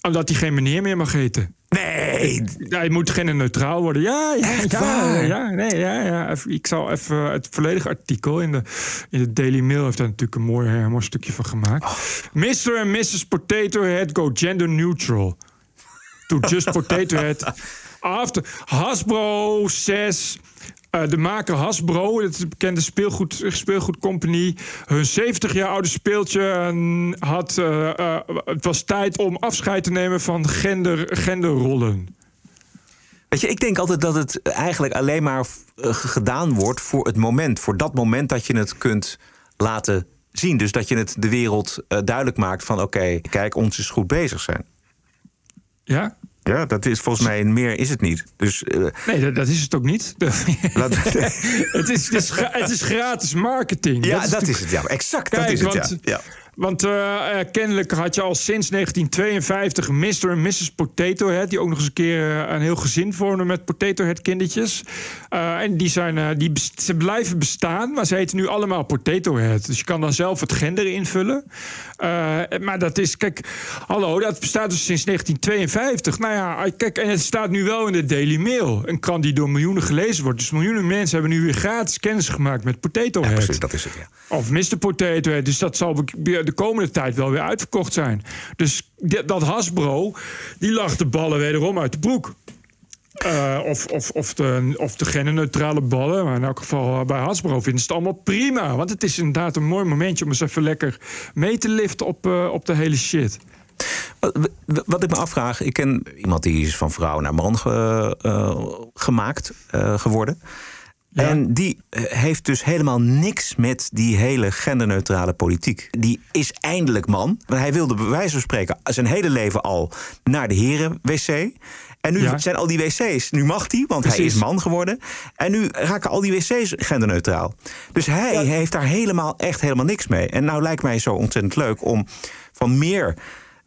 Omdat hij geen meneer meer mag heten. Nee! Hij moet genderneutraal worden. Ja, ja, Echt ja, waar? ja, nee, ja, ja. Even- Ik zal even het volledige artikel in de, in de Daily Mail heeft daar natuurlijk een mooi, eh, mooi stukje van gemaakt. Oh. Mr. and Mrs. Potato Head go gender neutral. To just Potato Head. After Hasbro says. Eh, de maker Hasbro, dat een bekende speelgoed, speelgoedcompagnie. Hun 70 jaar oude speeltje eh, had. eh, eh, het was tijd om afscheid te nemen van gender, genderrollen. Weet je, ik denk altijd dat het eigenlijk alleen maar gedaan wordt voor het moment. Voor dat moment dat je het kunt laten zien. Dus dat je het de wereld duidelijk maakt van... oké, kijk, ons is goed bezig zijn. Ja? Ja, dat is volgens mij meer is het niet. Dus eh, Nee, dat, dat is het ook niet. We- het, is, het, is, het is gratis marketing. Ja, dat is het, ja. Exact, dat is het, want, ja. Ja. Want eh, eh, kennelijk had je al sinds 1952 Mr. en Mrs. Potato Head... die ook nog eens een keer eh, een heel gezin vormden met Potato Head kindertjes. En die, zijn, die ze blijven bestaan, maar ze heten nu allemaal Potato Head. Dus je kan dan zelf het gender invullen. Maar dat is, kijk, hallo, dat bestaat dus sinds 1952. Nou ja, kijk, en het staat nu wel in de Daily Mail. Een krant die door miljoenen gelezen wordt. Dus miljoenen mensen hebben nu weer gratis kennis gemaakt met Potato Head. precies, dat is het, ja. Of Mr. Potato Head. Dus dat zal de komende tijd wel weer uitverkocht zijn. Dus dat Hasbro, die lag de ballen wederom uit de broek. Eh, of, of, of, de, of de genderneutrale ballen. Maar in elk geval eh, bij Hasbro vinden ze het allemaal prima. Want het is inderdaad een mooi momentje om eens even lekker mee te liften op, eh, op de hele shit. Wat, ik me afvraag, ik ken iemand die is van vrouw naar man ge- gemaakt eh, En die eh, heeft dus helemaal niks met die hele genderneutrale politiek. Die is eindelijk man. Hij wilde bij wijze van spreken zijn hele leven al naar de heren-wc. En nu Ja. zijn al die wc's, nu mag hij, want hij is man geworden. En nu raken al die wc's genderneutraal. Dus hij heeft daar helemaal, echt helemaal niks mee. En nou lijkt mij zo ontzettend leuk om van meer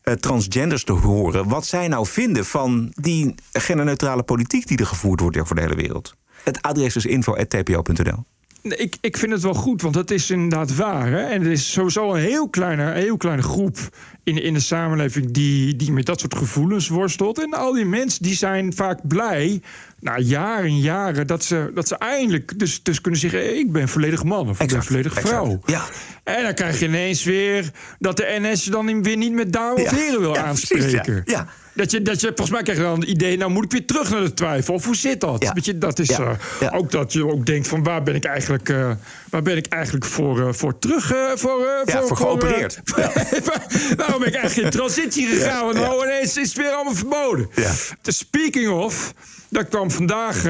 eh, transgenders te horen... wat zij nou vinden van die genderneutrale politiek... die er gevoerd wordt over de hele wereld. Het adres is info.tpo.nl. Ik, ik vind het wel goed, want dat is inderdaad waar. Hè? En er is sowieso een heel kleine, heel kleine groep in, in de samenleving die, die met dat soort gevoelens worstelt. En al die mensen die zijn vaak blij, na jaren en jaren, dat ze, dat ze eindelijk dus, dus kunnen zeggen: ik ben volledig man of ik ben volledig vrouw. Ja. En dan krijg je ineens weer dat de NS je dan weer niet met of Ja. heren wil Ja, precies, aanspreken. ja. Ja. Dat je, dat je, volgens mij krijg je dan het idee, nou moet ik weer terug naar de twijfel. Of hoe zit dat? Ja. Weet je, dat is Ja. eh, Ja. ook dat je ook denkt van waar ben ik eigenlijk, eh, waar ben ik eigenlijk voor, eh, voor terug? voor, Ja, voor geopereerd. waarom ben ik eigenlijk in transitie gegaan? Want nou ineens is het weer allemaal verboden. Ja. Speaking of, daar kwam vandaag,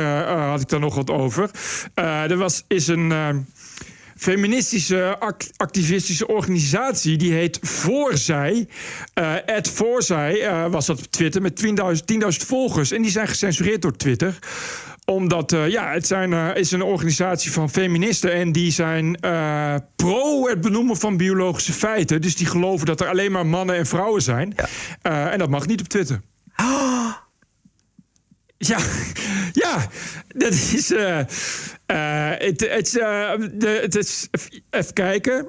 had ik daar nog wat over. Er was, is een... eh, feministische act- activistische organisatie. Die heet Voorzij. Eh Ed Voorzij eh, was dat op Twitter met 10.000 10.000 volgers. En die zijn gecensureerd door Twitter omdat, eh, ja, het zijn, eh, is een organisatie van feministen... en die zijn eh, pro het benoemen van biologische feiten. Dus die geloven dat er alleen maar mannen en vrouwen zijn. Eh, en dat mag niet op Twitter. Ja, ja, dat is. eh, eh, het, eh, de, het is. Even kijken.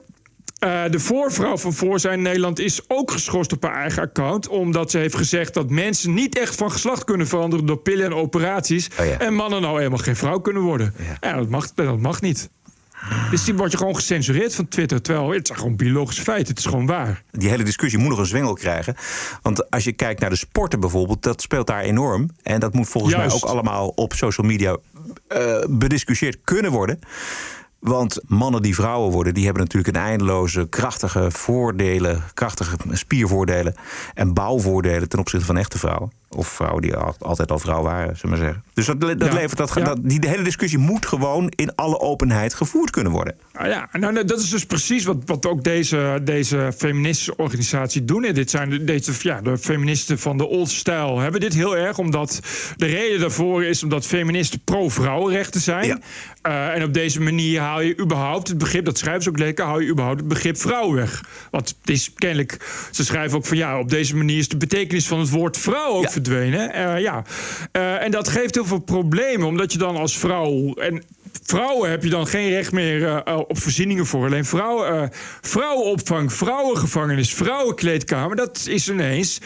De voorvrouw van Voorzijn Nederland is ook geschorst op haar eigen account. Omdat ze heeft gezegd dat mensen niet echt van geslacht kunnen veranderen door pillen en operaties. En mannen nou helemaal geen vrouw kunnen worden. Ja, dat, mag, dat mag niet. Dus die wordt je gewoon gecensureerd van Twitter. Terwijl het zijn gewoon biologische feiten. Het is gewoon waar. Die hele discussie moet nog een zwengel krijgen. Want als je kijkt naar de sporten bijvoorbeeld, dat speelt daar enorm. En dat moet volgens Juist. mij ook allemaal op social media eh, bediscussieerd kunnen worden. Want mannen die vrouwen worden, die hebben natuurlijk een eindeloze krachtige voordelen, krachtige spiervoordelen en bouwvoordelen ten opzichte van echte vrouwen. Of vrouwen die al- altijd al vrouw waren, zullen we maar zeggen. Dus dat, dat Ja. levert dat, Ja. dat, die de hele discussie moet gewoon in alle openheid gevoerd kunnen worden. Nou ja, nou, nou, dat is dus precies wat, wat ook deze, deze feministische organisatie doen. En dit zijn de, deze, ja, de feministen van de old style hebben dit heel erg. Omdat de reden daarvoor is omdat feministen pro-vrouwenrechten zijn. Eh, en op deze manier haal je überhaupt het begrip, dat schrijven ze ook lekker, haal je überhaupt het begrip vrouw weg. Want het is kennelijk, ze schrijven ook van ja, op deze manier is de betekenis van het woord vrouw ook verdwenen. Eh, ja. Eh, en dat geeft heel veel problemen, omdat je dan als vrouw. En vrouwen heb je dan geen recht meer eh, op voorzieningen voor. Alleen vrouwen, vrouwenopvang, vrouwengevangenis, vrouwenkleedkamer. Dat is ineens.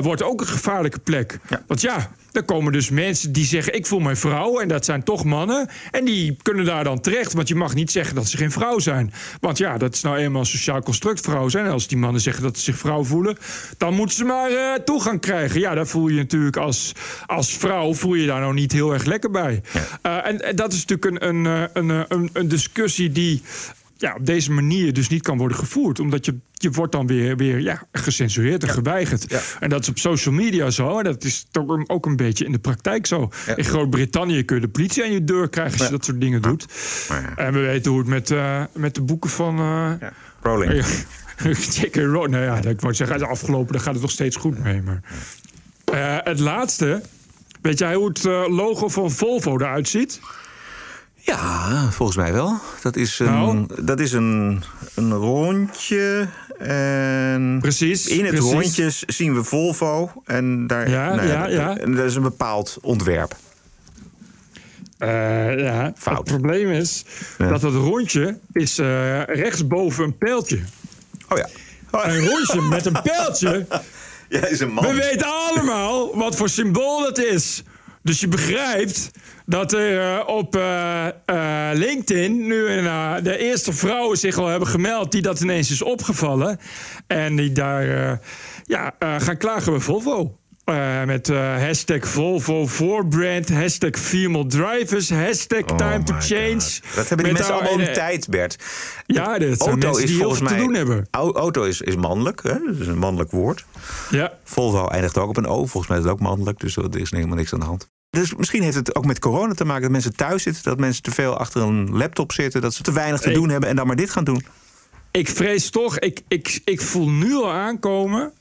wordt ook een gevaarlijke plek. Want ja. Er komen dus mensen die zeggen: Ik voel mij vrouw. En dat zijn toch mannen. En die kunnen daar dan terecht. Want je mag niet zeggen dat ze geen vrouw zijn. Want ja, dat is nou eenmaal een sociaal construct vrouw zijn. En als die mannen zeggen dat ze zich vrouw voelen. dan moeten ze maar eh, toegang krijgen. Ja, daar voel je natuurlijk als, als vrouw. voel je daar nou niet heel erg lekker bij. Eh, en, en dat is natuurlijk een, een, eh, een, een, een discussie die ja, op deze manier dus niet kan worden gevoerd. Omdat je, je wordt dan weer, weer ja, gecensureerd en geweigerd. En dat is op social media zo. En dat is toch ook een beetje in de praktijk zo. In Groot-Brittannië kun je de politie aan je deur krijgen... als je dat soort dingen doet. En we weten hoe het met, eh, met de boeken van... eh Rowling. J.K. Rowling. Nou ja, ik wou zeggen, de afgelopen, daar gaat het nog steeds goed mee. Maar. Eh, het laatste... Weet jij hoe het eh, logo van Volvo eruit ziet? Ja, volgens mij wel. Dat is een, Nou? dat is een, een rondje. En precies. In het precies. rondje zien we Volvo. En daar Ja, nou ja, dat is een bepaald ontwerp. Eh, ja, Fout. Het probleem is Ja. dat het rondje is eh, rechtsboven een pijltje. Oh ja. Een rondje met een pijltje. Ja, is een man. We weten allemaal wat voor symbool dat is. Dus je begrijpt dat er eh, op eh, eh, LinkedIn nu de eerste vrouwen zich al hebben gemeld die dat ineens is opgevallen. En die daar ja, gaan klagen bij Volvo. Eh, met eh, hashtag Volvo voor brand, hashtag female drivers, hashtag time to change. Oh Dat hebben die Met mensen allemaal in en, tijd, Bert. Ja, dat zijn mensen die heel veel te doen hebben. Au- Auto is, is mannelijk, hè? dat is een mannelijk woord. Ja. Volvo eindigt ook op een O. Volgens mij is het ook mannelijk, dus er is helemaal niks aan de hand. Dus misschien heeft het ook met corona te maken dat mensen thuis zitten, dat mensen te veel achter een laptop zitten, dat ze te weinig te doen hebben en dan maar dit gaan doen. Ik vrees toch, ik, ik, ik voel nu al aankomen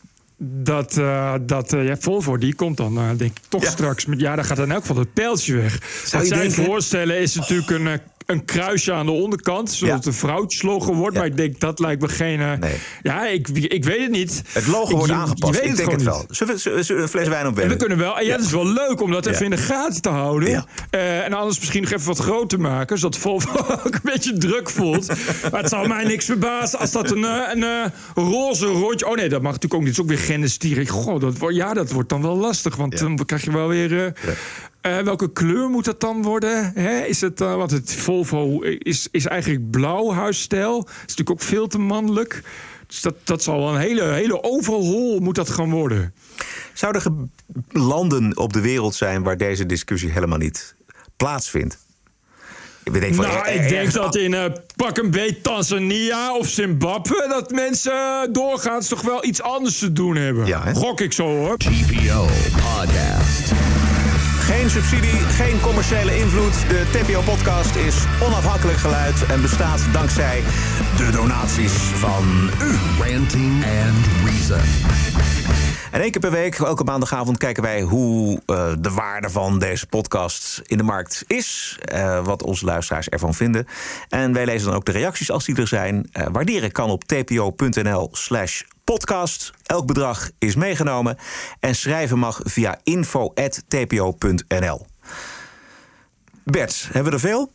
dat, eh, dat eh, ja, Volvo, die komt dan eh, denk ik toch straks met, ja, dan gaat in elk geval het pijltje weg. Wat je zij denken? voorstellen is natuurlijk een, een kruisje aan de onderkant, zodat Ja. het een vrouwtjeslogo wordt. Maar ik denk, dat lijkt me geen... Ja, ik, ik weet het niet. Het logo wordt aangepast. Weet ik denk het wel. Zullen we, zullen een fles wijn En opwennen? we kunnen wel. En ja, het is wel leuk om dat even in de gaten te houden. En anders misschien nog even wat groter maken. Zodat Volvo ook een beetje druk voelt. maar het zal mij niks verbazen als dat een, een roze rondje... Oh nee, dat mag natuurlijk ook niet. Het is ook weer genderstieren. Goh, dat, wordt- ja, dat wordt dan wel lastig. Want dan krijg je wel weer... eh, eh, welke kleur moet dat dan worden? Hè? Is het, eh, want het Volvo is, is eigenlijk blauw huisstijl. is natuurlijk ook veel te mannelijk. Dus dat, dat zal een hele, hele overhaul moet dat gaan worden. Zouden er landen op de wereld zijn waar deze discussie helemaal niet plaatsvindt? Ik denk van, nou, er- ik denk dat in eh, pak een beet Tanzania of Zimbabwe... dat mensen eh, doorgaans toch wel iets anders te doen hebben. Gok ik zo, hoor. TPO Podcast. Geen subsidie, geen commerciële invloed. De TPO-podcast is onafhankelijk geluid en bestaat dankzij de donaties van u. Ranting and Reason. En één keer per week, elke maandagavond, kijken wij hoe eh, de waarde van deze podcast in de markt is. eh, wat onze luisteraars ervan vinden. En wij lezen dan ook de reacties als die er zijn. Eh, waarderen kan op tpo.nl slash podcast. Elk bedrag is meegenomen. En schrijven mag via info.tpo.nl. Bert, hebben we er veel?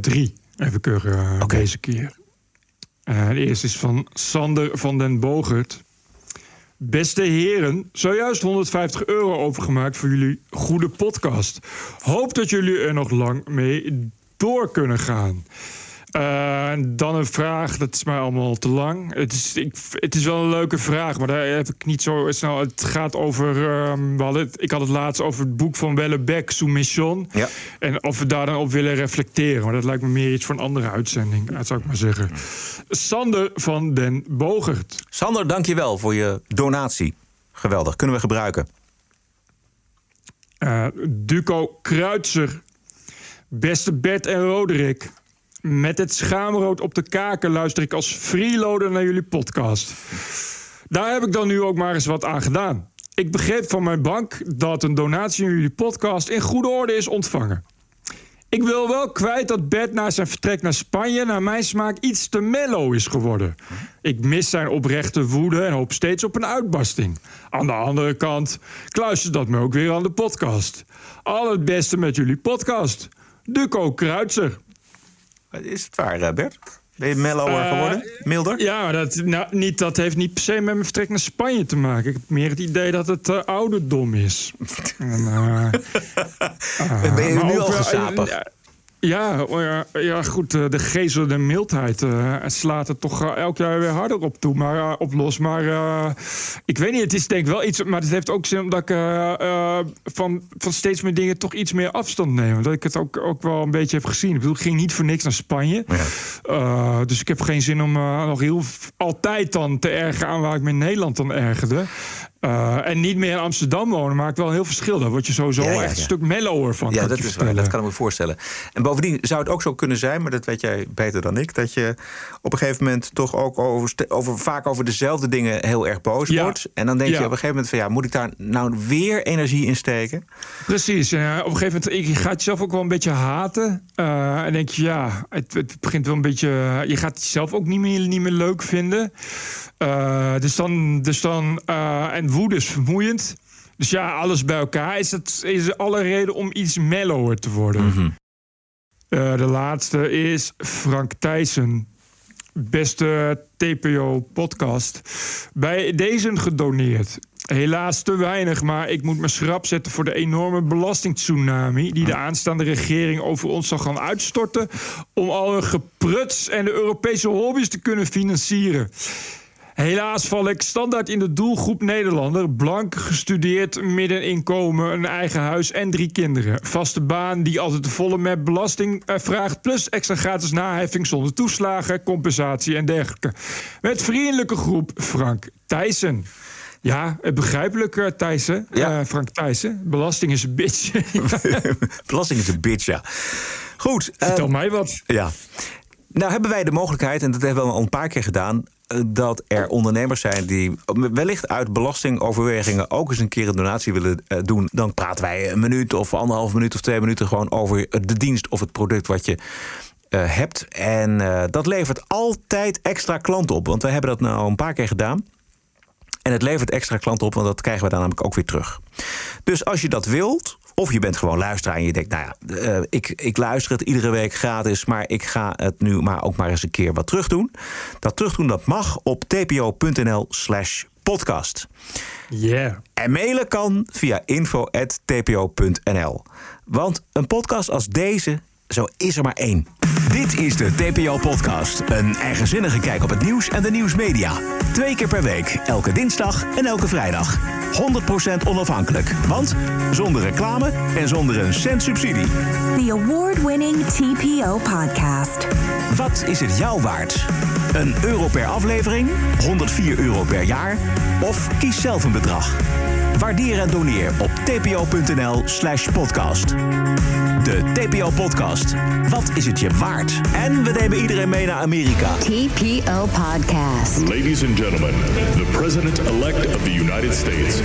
Drie, even keuren eh, deze keer. De eerste is van Sander van den Bogert. Beste heren, zojuist 150 euro overgemaakt voor jullie goede podcast. Hoop dat jullie er nog lang mee door kunnen gaan. Eh, dan een vraag, dat is mij allemaal te lang. Het is, ik, het is wel een leuke vraag, maar daar heb ik niet zo snel. Het gaat over. ehm, we hadden het, ik had het laatst over het boek van Welle Beck, Soumission. Ja. En of we daar dan op willen reflecteren. Maar dat lijkt me meer iets voor een andere uitzending, dat zou ik maar zeggen. Sander van den Bogert. Sander, dank je wel voor je donatie. Geweldig, kunnen we gebruiken. Eh, Duco Kruitser. Beste Bert en Roderick. Met het schaamrood op de kaken luister ik als freeloader naar jullie podcast. Daar heb ik dan nu ook maar eens wat aan gedaan. Ik begreep van mijn bank dat een donatie in jullie podcast in goede orde is ontvangen. Ik wil wel kwijt dat Bert na zijn vertrek naar Spanje... naar mijn smaak iets te mellow is geworden. Ik mis zijn oprechte woede en hoop steeds op een uitbarsting. Aan de andere kant kluistert dat me ook weer aan de podcast. Al het beste met jullie podcast. Duco Kruitser. Is het waar, eh, Bert? Ben je mellower Eh, geworden? Milder? Ja, dat, nou, niet, dat heeft niet per se met mijn vertrek naar Spanje te maken. Ik heb meer het idee dat het eh, ouderdom is. En, eh, Ben je maar nu al gezapig? Ja, ja, goed, eh, de gezel de mildheid eh, slaat er toch eh, elk jaar weer harder op toe, maar op los. Maar ik weet niet, het is denk ik wel iets, maar het heeft ook zin omdat ik van, van steeds meer dingen toch iets meer afstand neem. Dat ik het ook, ook wel een beetje heb gezien. Ik bedoel, ik ging niet voor niks naar Spanje. Dus ik heb geen zin om nog heel altijd dan te ergeren aan waar ik me in Nederland dan ergerde. Eh, en niet meer in Amsterdam wonen maakt wel een heel verschil. Daar word je sowieso Ja, ja, echt een stuk mellower van. Ja, dat is waar. Dat kan ik me voorstellen. En bovendien zou het ook zo kunnen zijn, maar dat weet jij beter dan ik, dat je op een gegeven moment toch ook over, over vaak over dezelfde dingen heel erg boos Ja. wordt. En dan denk je op een gegeven moment van ja, moet ik daar nou weer energie in steken? Precies. Eh, op een gegeven moment je gaat jezelf ook wel een beetje haten. Eh, en denk je, ja, het, het begint wel een beetje. Je gaat het jezelf ook niet meer, niet meer leuk vinden. Eh, dus dan. Dus dan eh, en woede is vermoeiend. Dus ja, alles bij elkaar is het is alle reden om iets mellower te worden. Eh, de laatste is Frank Thijssen. Beste TPO-podcast. Bij deze gedoneerd. Helaas te weinig, maar ik moet me schrap zetten voor de enorme belastingtsunami. die de aanstaande regering over ons zal gaan uitstorten. om al hun gepruts en de Europese hobby's te kunnen financieren. Helaas val ik standaard in de doelgroep Nederlander. Blank, gestudeerd, middeninkomen, een eigen huis en drie kinderen. Vaste baan die altijd de volle met belasting eh, vraagt... plus extra gratis naheffing zonder toeslagen, compensatie en dergelijke. Met vriendelijke groep Frank Thijssen. Ja, eh, begrijpelijk, eh, Thijssen. Eh, Frank Thijssen. Belasting is een bitch. Belasting is een bitch, ja. Goed. Vertel eh, mij wat. Ja. Nou hebben wij de mogelijkheid, en dat hebben we al een paar keer gedaan... eh, dat er ondernemers zijn die wellicht uit belastingoverwegingen... ook eens een keer een donatie willen eh, doen. Dan praten wij een minuut of anderhalf minuut of twee minuten... gewoon over de dienst of het product wat je eh, hebt. En dat levert altijd extra klanten op. Want wij hebben dat nou een paar keer gedaan. En het levert extra klanten op, want dat krijgen we dan namelijk ook weer terug. Dus als je dat wilt, of je bent gewoon luisteraar en je denkt, nou ja, eh, ik, ik luister het iedere week gratis, maar ik ga het nu maar ook maar eens een keer wat terug doen. Dat terugdoen, dat mag op tpo.nl slash podcast. Yeah. En mailen kan via info.tpo.nl. Want een podcast als deze, zo is er maar één. Dit is de TPO-podcast. Een eigenzinnige kijk op het nieuws en de nieuwsmedia. Twee keer per week, elke dinsdag en elke vrijdag. 100% onafhankelijk, want zonder reclame en zonder een cent subsidie. The award-winning TPO podcast. Wat is het jou waard? Een euro per aflevering? 104 euro per jaar? Of kies zelf een bedrag? Waardeer en doneer op tpo.nl slash podcast. De TPO-podcast. Wat is het je waard? En we nemen iedereen mee naar Amerika. TPO Podcast. Ladies and gentlemen, the President-elect of the United States.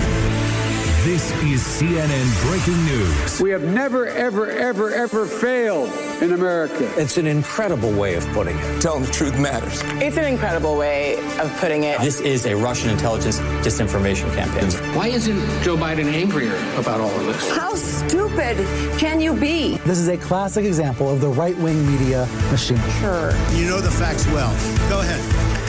This is CNN breaking news. We have never, ever, ever, ever failed in America. It's an incredible way of putting it. Telling the truth matters. It's an incredible way of putting it. This is a Russian intelligence disinformation campaign. Why isn't Joe Biden angrier about all of this? How stupid can you be? This is a classic example of the right wing media machine. Sure. You know the facts well. Go ahead.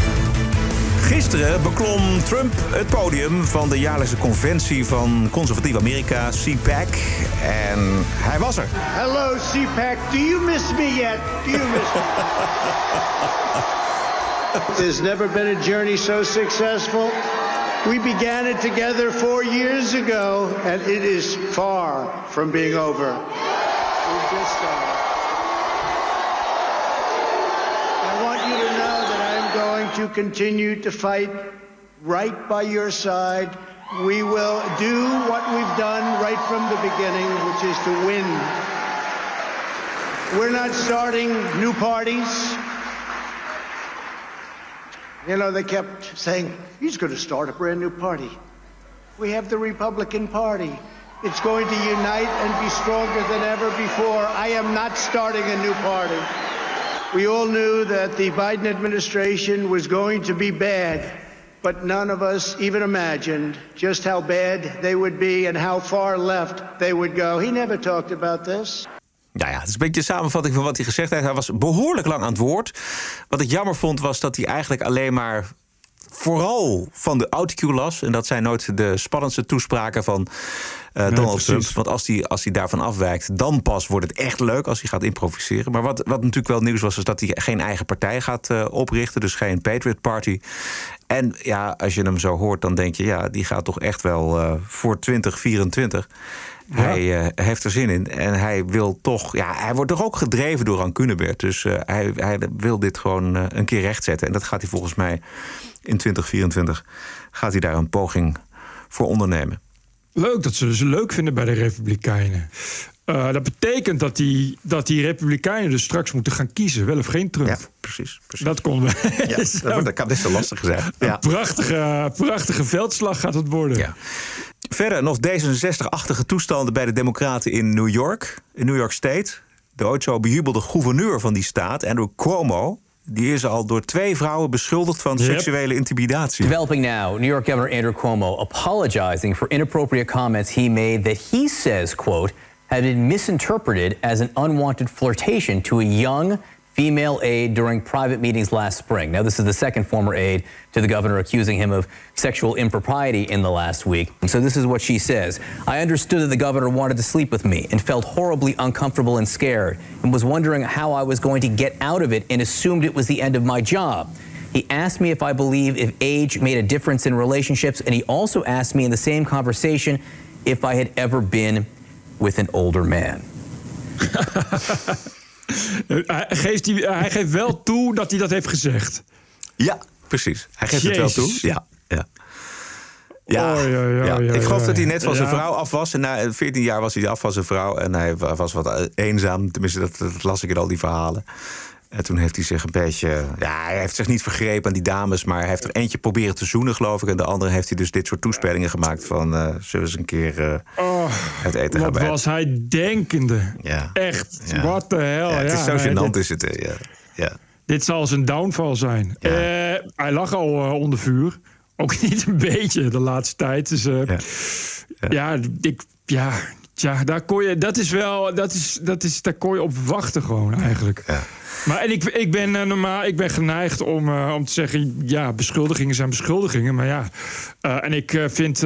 Gisteren beklom Trump het podium van de jaarlijkse conventie van conservatief Amerika, CPAC. En hij was er. Hello, CPAC. Do you miss me yet? Do you miss me? There's never been a journey so successful. We began it together four years ago, and it is far from being over. We've just started. To continue to fight right by your side. We will do what we've done right from the beginning, which is to win. We're not starting new parties. You know, they kept saying, he's going to start a brand new party. We have the Republican Party. It's going to unite and be stronger than ever before. I am not starting a new party. We all knew that the Biden administration was going to be bad, but none of us even imagined just how bad they would be and how far left they would go. He never talked about this. Nou ja, het is een beetje de samenvatting van wat hij gezegd heeft. Hij was behoorlijk lang aan het woord. Wat ik jammer vond, was dat hij eigenlijk alleen maar vooral van de autocue las. En dat zijn nooit de spannendste toespraken van uh, Donald Trump. Want als hij als hij daarvan afwijkt, dan pas wordt het echt leuk als hij gaat improviseren. Maar wat, wat natuurlijk wel nieuws was, is dat hij geen eigen partij gaat uh, oprichten. Dus geen Patriot Party. En ja, als je hem zo hoort, dan denk je, ja, die gaat toch echt wel uh, voor 2024. Ja. Hij uh, heeft er zin in. En hij wil toch. Ja, hij wordt toch ook gedreven door Rancunebert. Dus uh, hij, hij, wil dit gewoon een keer rechtzetten. En dat gaat hij volgens mij in 2024. Gaat hij daar een poging voor ondernemen. Leuk dat ze ze leuk vinden bij de Republikeinen. Uh, dat betekent dat die, dat die Republikeinen dus straks moeten gaan kiezen, wel of geen Trump. Ja, precies. precies. Dat we. Ja, dat kan best wel lastig zijn. Ja. Een prachtige, prachtige veldslag gaat het worden. Ja. Verder nog D66-achtige toestanden bij de Democraten in New York, in New York State. De ooit zo bejubelde gouverneur van die staat, Andrew Cuomo, die is al door twee vrouwen beschuldigd van yep. seksuele intimidatie. Developing now, New York Governor Andrew Cuomo apologizing for inappropriate comments he made that he says, quote, had been misinterpreted as an unwanted flirtation to a young female aide during private meetings last spring. Now, this is the second former aide to the governor accusing him of sexual impropriety in the last week. And so this is what she says I understood that the governor wanted to sleep with me and felt horribly uncomfortable and scared and was wondering how I was going to get out of it and assumed it was the end of my job. He asked me if I believe if age made a difference in relationships, and he also asked me in the same conversation if I had ever been with an older man. hij, geeft, hij geeft wel toe dat hij dat heeft gezegd. Ja, precies. Hij geeft Jezus. het wel toe. Ja, ja. Ja, Oh, ja, ja, ja. ja, ik geloof dat hij net van zijn vrouw af was. En na 14 jaar was hij af van zijn vrouw. En hij was wat eenzaam. Tenminste, dat, dat las ik in al die verhalen. En toen heeft hij zich een beetje. Ja, hij heeft zich niet vergrepen aan die dames. Maar hij heeft er eentje proberen te zoenen, geloof ik. En de andere heeft hij dus dit soort toespelingen gemaakt. Van eh, zullen we eens een keer eh, Oh, het eten gaan wat was hij denkende. Ja. Echt, Ja. wat de hel. Ja, het is zo gênant, dit- is het. hè, Ja. Ja. Dit zal zijn downfall zijn. Eh, hij lag al eh, onder vuur. Ook niet een beetje de laatste tijd. Dus eh, ja. ik, ja, tja, daar kon je, dat is wel, dat is, dat is, daar kon je op wachten gewoon eigenlijk. Maar en ik, ik ben eh, normaal, ik ben geneigd om, eh, om te zeggen, ja, beschuldigingen zijn beschuldigingen. Maar ja, eh, en ik vind,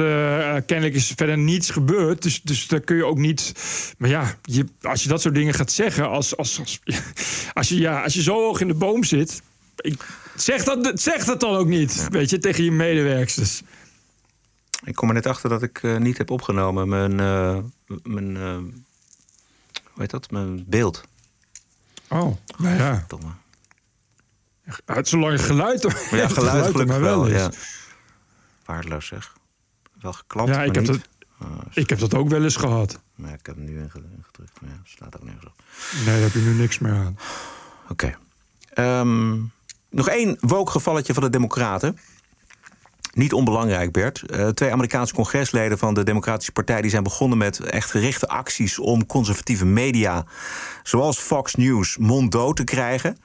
kennelijk is verder niets gebeurd. Dus, dus daar kun je ook niet. Maar ja, je, als je dat soort dingen gaat zeggen, als, als, als, als, je, ja, als je zo hoog in de boom zit. Ik, zeg, dat, zeg dat dan ook niet, weet je, tegen je medewerksters. Ik kom er net achter dat ik niet heb opgenomen mijn. Mijn eh, hoe heet dat? Mijn beeld. Oh, nou ja. Ja, het zolang het geluid, Ja, het geluid er gelukkig maar wel. is. Ja. Waardeloos zeg. Wel geklampt, Ja, ik heb, niet. dat, ik heb dat ook wel eens gehad. Nee, ik heb hem nu inge- ingedrukt. Maar ja, slaat ook nergens op. Nee, daar heb je nu niks meer aan. Oké. Ehm, nog één woke-gevalletje van de Democraten. Niet onbelangrijk, Bert. Eh, twee Amerikaanse congresleden van de Democratische Partij... die zijn begonnen met echt gerichte acties... om conservatieve media, zoals Fox News, monddood te krijgen.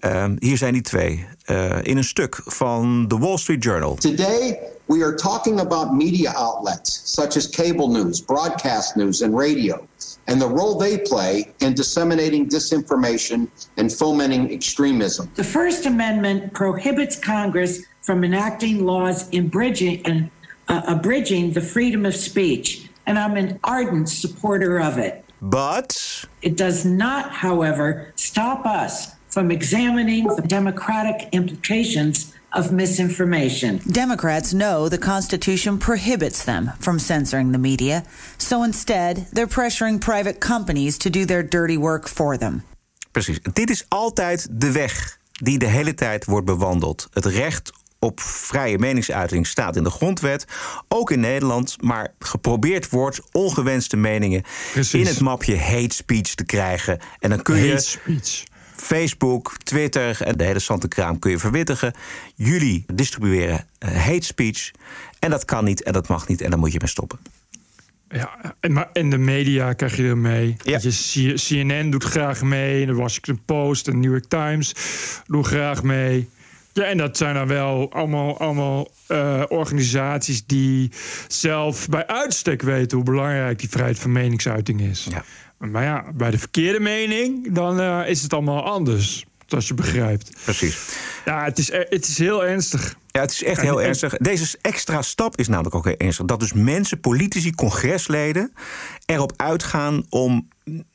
Ehm, hier zijn die twee. Eh, in een stuk van The Wall Street Journal. Today, we are talking about media outlets such as cable news, broadcast news, and radio, and the role they play in disseminating disinformation and fomenting extremism. The First Amendment prohibits Congress from enacting laws abridging, and, uh, abridging the freedom of speech, and I'm an ardent supporter of it. But It does not, however, stop us from examining the democratic implications of misinformation. Democrats know the Constitution prohibits them from censoring the media, so instead, they're pressuring private companies to do their dirty work for them. Precies. Dit is altijd de weg die de hele tijd wordt bewandeld. Het recht op vrije meningsuiting staat in de grondwet, ook in Nederland, maar geprobeerd wordt ongewenste meningen in het mapje hate speech te krijgen. En dan kun je Hate speech. Facebook, Twitter en de hele Santekraam kun je verwittigen. Jullie distribueren eh, hate speech en dat kan niet en dat mag niet en daar moet je mee stoppen. Ja, en, maar in de media krijg je er mee. Ja. Je, CNN doet graag mee. De Washington Post en New York Times doen graag mee. Ja, en dat zijn dan wel allemaal, allemaal eh, organisaties die zelf bij uitstek weten hoe belangrijk die vrijheid van meningsuiting is. Maar ja, bij de verkeerde mening, dan eh, is het allemaal anders. Als je begrijpt. Precies. Ja, het is, eh, het is heel ernstig. Ja, het is echt heel en- ernstig. Deze extra stap is namelijk ook heel ernstig. Dat dus mensen, politici, congresleden erop uitgaan om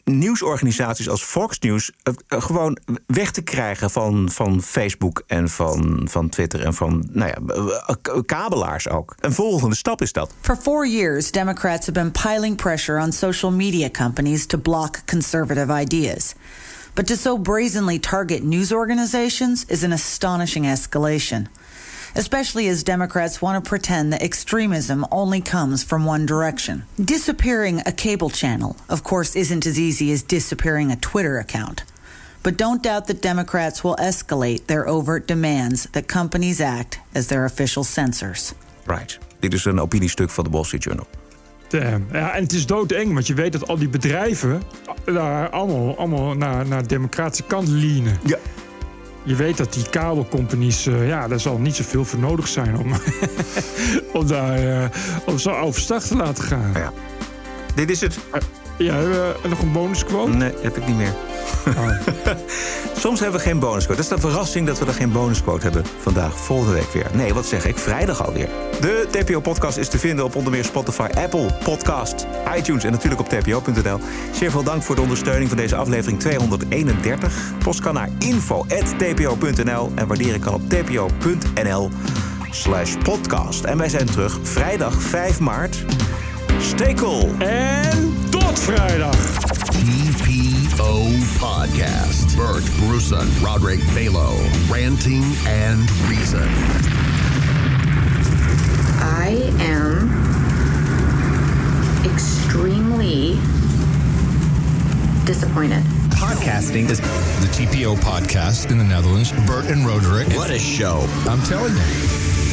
nieuwsorganisaties als Fox News eh, eh, gewoon weg te krijgen van, van Facebook en van, van Twitter en van nou ja, kabelaars ook. Een volgende stap is dat. For four years, Democrats have been piling pressure on social media companies to block conservative ideas. But to so brazenly target news organizations is an astonishing escalation. Especially as Democrats want to pretend that extremism only comes from one direction. Disappearing a cable channel, of course, isn't as easy as disappearing a Twitter account. But don't doubt that Democrats will escalate their overt demands that companies act as their official censors. Right. Dit is een opiniestuk van de Wall Street Journal. Damn. Ja, en het is doodeng, want je weet dat al die bedrijven daar allemaal, allemaal naar, naar de democratische kant leanen. Ja. Je weet dat die kabelcompanies, eh, ja, daar zal niet zoveel voor nodig zijn om, om daar eh, om zo overstag te laten gaan. Ja. Dit is het. Ja, hebben we nog een bonusquote? Nee, heb ik niet meer. Soms hebben we geen bonusquote. Dat is de verrassing dat we er geen bonusquote hebben vandaag. Volgende week weer. Nee, wat zeg ik? Vrijdag alweer. De TPO-podcast is te vinden op onder meer Spotify, Apple Podcast, iTunes en natuurlijk op tpo.nl. Zeer veel dank voor de ondersteuning van deze aflevering 231. Post kan naar info.tpo.nl en waarderen kan op tpo.nl slash podcast. En wij zijn terug vrijdag 5 maart. Stay cool. En tot vrijdag. TPO Podcast. Bert Bruson, Roderick Balo, Ranting and Reason. I am extremely disappointed. Podcasting is the TPO podcast in the Netherlands. Bert and Roderick. What a show. I'm telling you.